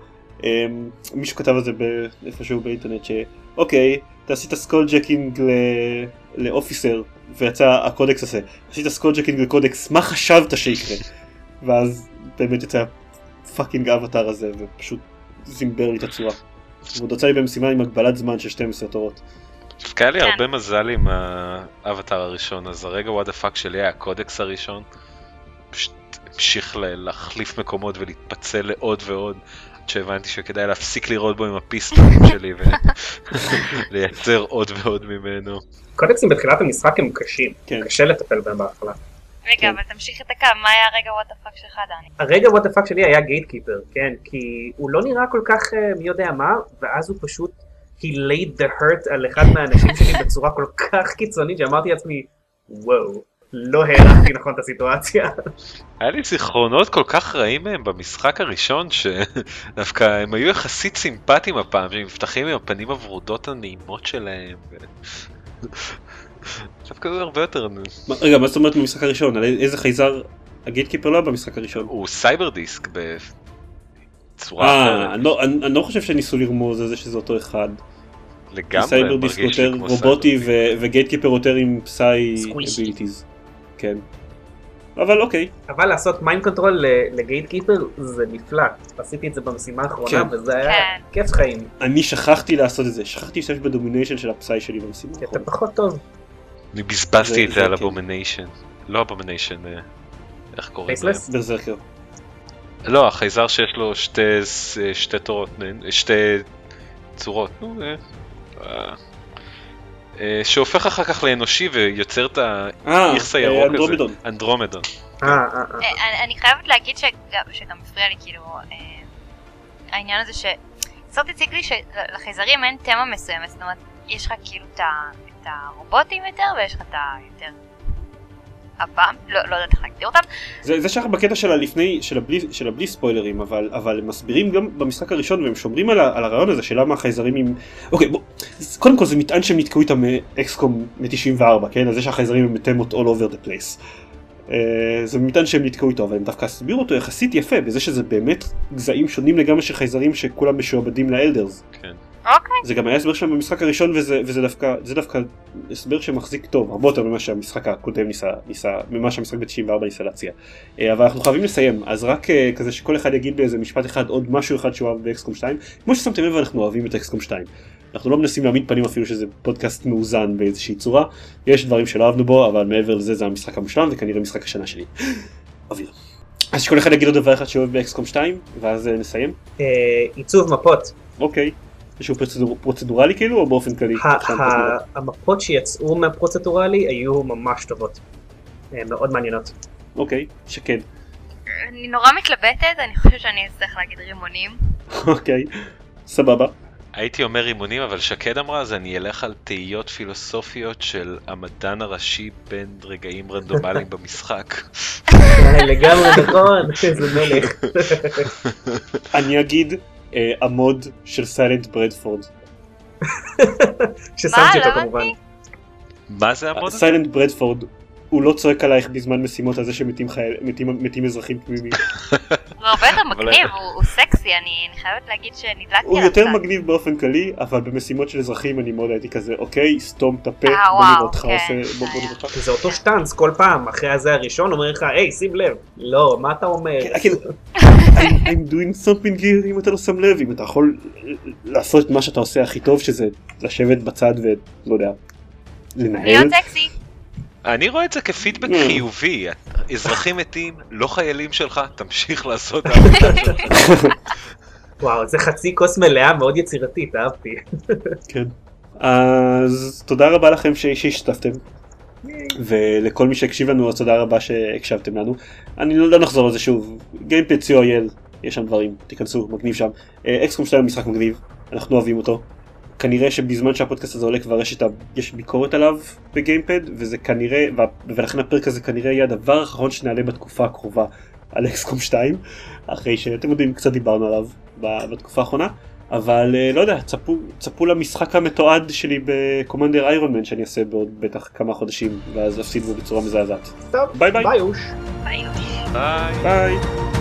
אה, מישהו כתב על זה ב- איפשהו באינטרנט שאוקיי, אתה עשית skulljacking ל- ל officer ויצא הקודקס הזה, עשית skulljacking ל Codex, מה חשבת שיקרה? ואז באמת יצא fucking ה Avatar הזה ופשוט זימבר לי את הצורה. ועוד יצא לי במשימה עם הגבלת זמן של 12 תורות. דווקא היה לי כן. הרבה מזל עם האבטר הראשון, אז הרגע what the fuck שלי היה הקודקס הראשון. פשוט המשיך ל- להחליף מקומות ולהתפצל לעוד ועוד, עד שהבנתי שכדאי להפסיק לירות בו עם הפיסטולים שלי ולייצר עוד ועוד ממנו. קודקסים בתחילת המשחק הם קשים, כן. קשה לטפל בהם בהתחלה. רגע, כן. אבל תמשיך את הקו, מה היה הרגע what the fuck שלך, דני? הרגע what the fuck שלי היה Gatekeeper, כן, כי הוא לא נראה כל כך אה, מי יודע מה, ואז הוא פשוט, he laid the hurt על אחד מהאנשים שלי בצורה כל כך קיצונית, שאמרתי לעצמי, וואו, לא הערכתי נכון את הסיטואציה. היה לי זיכרונות כל כך רעים מהם במשחק הראשון, שדווקא הם היו יחסית סימפטיים הפעם, שהם נפתחים עם הפנים הוורודות הנעימות שלהם. דווקא היו הרבה יותר... מה- רגע, מה זאת אומרת במשחק הראשון? על איזה חייזר ה Gatekeeper לא היה במשחק הראשון? הוא Cyberdisc בצורה אה, אחרת. אני לא- אני אני לא חושב שניסו לרמוז על זה שזה אותו אחד. לגמרי Cyberdisc מרגיש לי יותר כמו רובוטי Cyberdisc. ו- ו Gatekeeper יותר עם psi. abilities. כן. אבל אוקיי. אבל לעשות mind control ל Gatekeeper זה נפלא. עשיתי את זה במשימה האחרונה, כן. וזה היה כן. כיף חיים, אני שכחתי לעשות את זה. שכחתי להשתמש ב domination של ה psi שלי במשימה. כי אתה האחרונה. פחות טוב. אני בזבזתי זה- את זה על. abomination. לא abomination, איך קוראים להם? Faceless? Berserker. לא, החייזר שיש לו שתי, שתי תורות, שתי צורות, נו, אה, אה, אה, שהופך אחר כך לאנושי ויוצר את אה, האיכס אה, הירוק הזה. Andromedon. Andromedon. אה, אה, אה. אה, אני, חייבת להגיד שגם, הפריע לי כאילו אה, העניין הזה שקצת הציק לי שלחייזרים אין תמה מסוימת, זאת אומרת יש לך כאילו את הרובוטים יותר ויש לך את היותר הפעם, לא, לא יודעת איך להגדיר אותם, זה זה שייך בקטע של הלפני, של הבלי, של הבלי ספוילרים, אבל, אבל הם מסבירים גם במשחק הראשון והם שומרים על, ה- על הרעיון הזה של למה החייזרים עם... אוקיי, בוא, קודם כל זה מטען שהם נתקעו איתם מאקסקום מ-94, כן? על זה שהחייזרים הם תמות all over the place. Uh, זה מטען שהם נתקעו איתו, אבל הם דווקא הסבירו אותו יחסית יפה, בזה שזה באמת גזעים שונים לגמרי של חייזרים שכולם משועבדים לאלדרס. כן. אוקיי, זה גם היה הסבר שם במשחק הראשון וזה, וזה דווקא, זה דווקא הסבר שמחזיק טוב, הרבה יותר ממה שהמשחק הקודם ניסה, ניסה ממה שהמשחק ב-94 ניסה להציע. אה, אבל אנחנו חייבים לסיים, אז רק אה, כזה שכל אחד יגיד באיזה משפט אחד עוד משהו אחד שהוא אוהב באקסקום 2. כמו ששמתם לב אנחנו אוהבים את אקסקום 2. אנחנו לא מנסים להעמיד פנים אפילו שזה פודקאסט מאוזן באיזושהי צורה. יש דברים שלא אהבנו בו, אבל מעבר לזה זה המשחק המושלם וכנראה משחק השנה שלי. אוויר. אז שכל אחד יגיד לו דבר אחד שאוהב באקסקום 2 ואז אה, נסיים. עיצוב מפות. אוקיי. משהו פרוצדור, פרוצדורלי כאילו או באופן כללי? המפות שיצאו מהפרוצדורלי היו ממש טובות. אה, מאוד מעניינות. אוקיי, שקד. אני נורא מתלבטת, אני חושבת שאני אצטרך להגיד רימונים. אוקיי, סבבה. הייתי אומר רימונים, אבל שקד אמרה, אז אני אלך על תהיות פילוסופיות של המדען הראשי בין רגעים רנדומליים במשחק. לגמרי נכון, איזה מלך. אני אגיד המוד של סיילנט ברדפורד. ששמתי? אותו לא כמובן. מה זה המוד הזה? סיילנט ברדפורד הוא לא צועק עלייך בזמן משימות על זה שמתים חייל, מתים, מתים אזרחים תמימים. הוא הרבה יותר מגניב, הוא סקסי, אני חייבת להגיד שנדלקתי עליו הוא יותר. מגניב באופן כללי, אבל במשימות של אזרחים אני מאוד הייתי כזה, אוקיי, סתום את הפה, אה, בוא וואו, נראה אותך כן, עושה, בוא. נראה אותך. זה אותו שטאנץ כל פעם, אחרי הזה הראשון אומר לך, היי, שים לב. לא, מה אתה אומר? כן, I'm- I'm doing something here אם אתה לא שם לב, אם אתה יכול לעשות את מה שאתה עושה הכי טוב, שזה לשבת בצד ולא יודע, לנהל. להיות סקסי. אני רואה את זה כפידבק Mm. חיובי. אזרחים מתים, לא חיילים שלך, תמשיך לעשות את העבודה שלך. וואו, זה חצי כוס מלאה מאוד יצירתית, אהבתי. כן. אז תודה רבה לכם שהשתתפתם. ולכל מי שהקשיב לנו אז תודה רבה שהקשבתם לנו. אני לא, לא נחזור על זה שוב. co.il יש שם דברים תיכנסו מגניב שם. אקסקום 2 משחק מגניב אנחנו אוהבים אותו. כנראה שבזמן שהפודקאסט הזה עולה כבר יש, את ה... יש ביקורת עליו בגיימפד וזה כנראה ו... ולכן הפרק הזה כנראה יהיה הדבר האחרון שנעלה בתקופה הקרובה על אקסקום 2 אחרי שאתם יודעים קצת דיברנו עליו ב- בתקופה האחרונה. אבל אה, לא יודע, צפו, צפו למשחק המתועד שלי ב Commander Ironman שאני אעשה בעוד בטח כמה חודשים ואז אפסיד בו בצורה מזעזעת. טוב, ביי ביי. ביי אוש. ביי. ביי. ביי.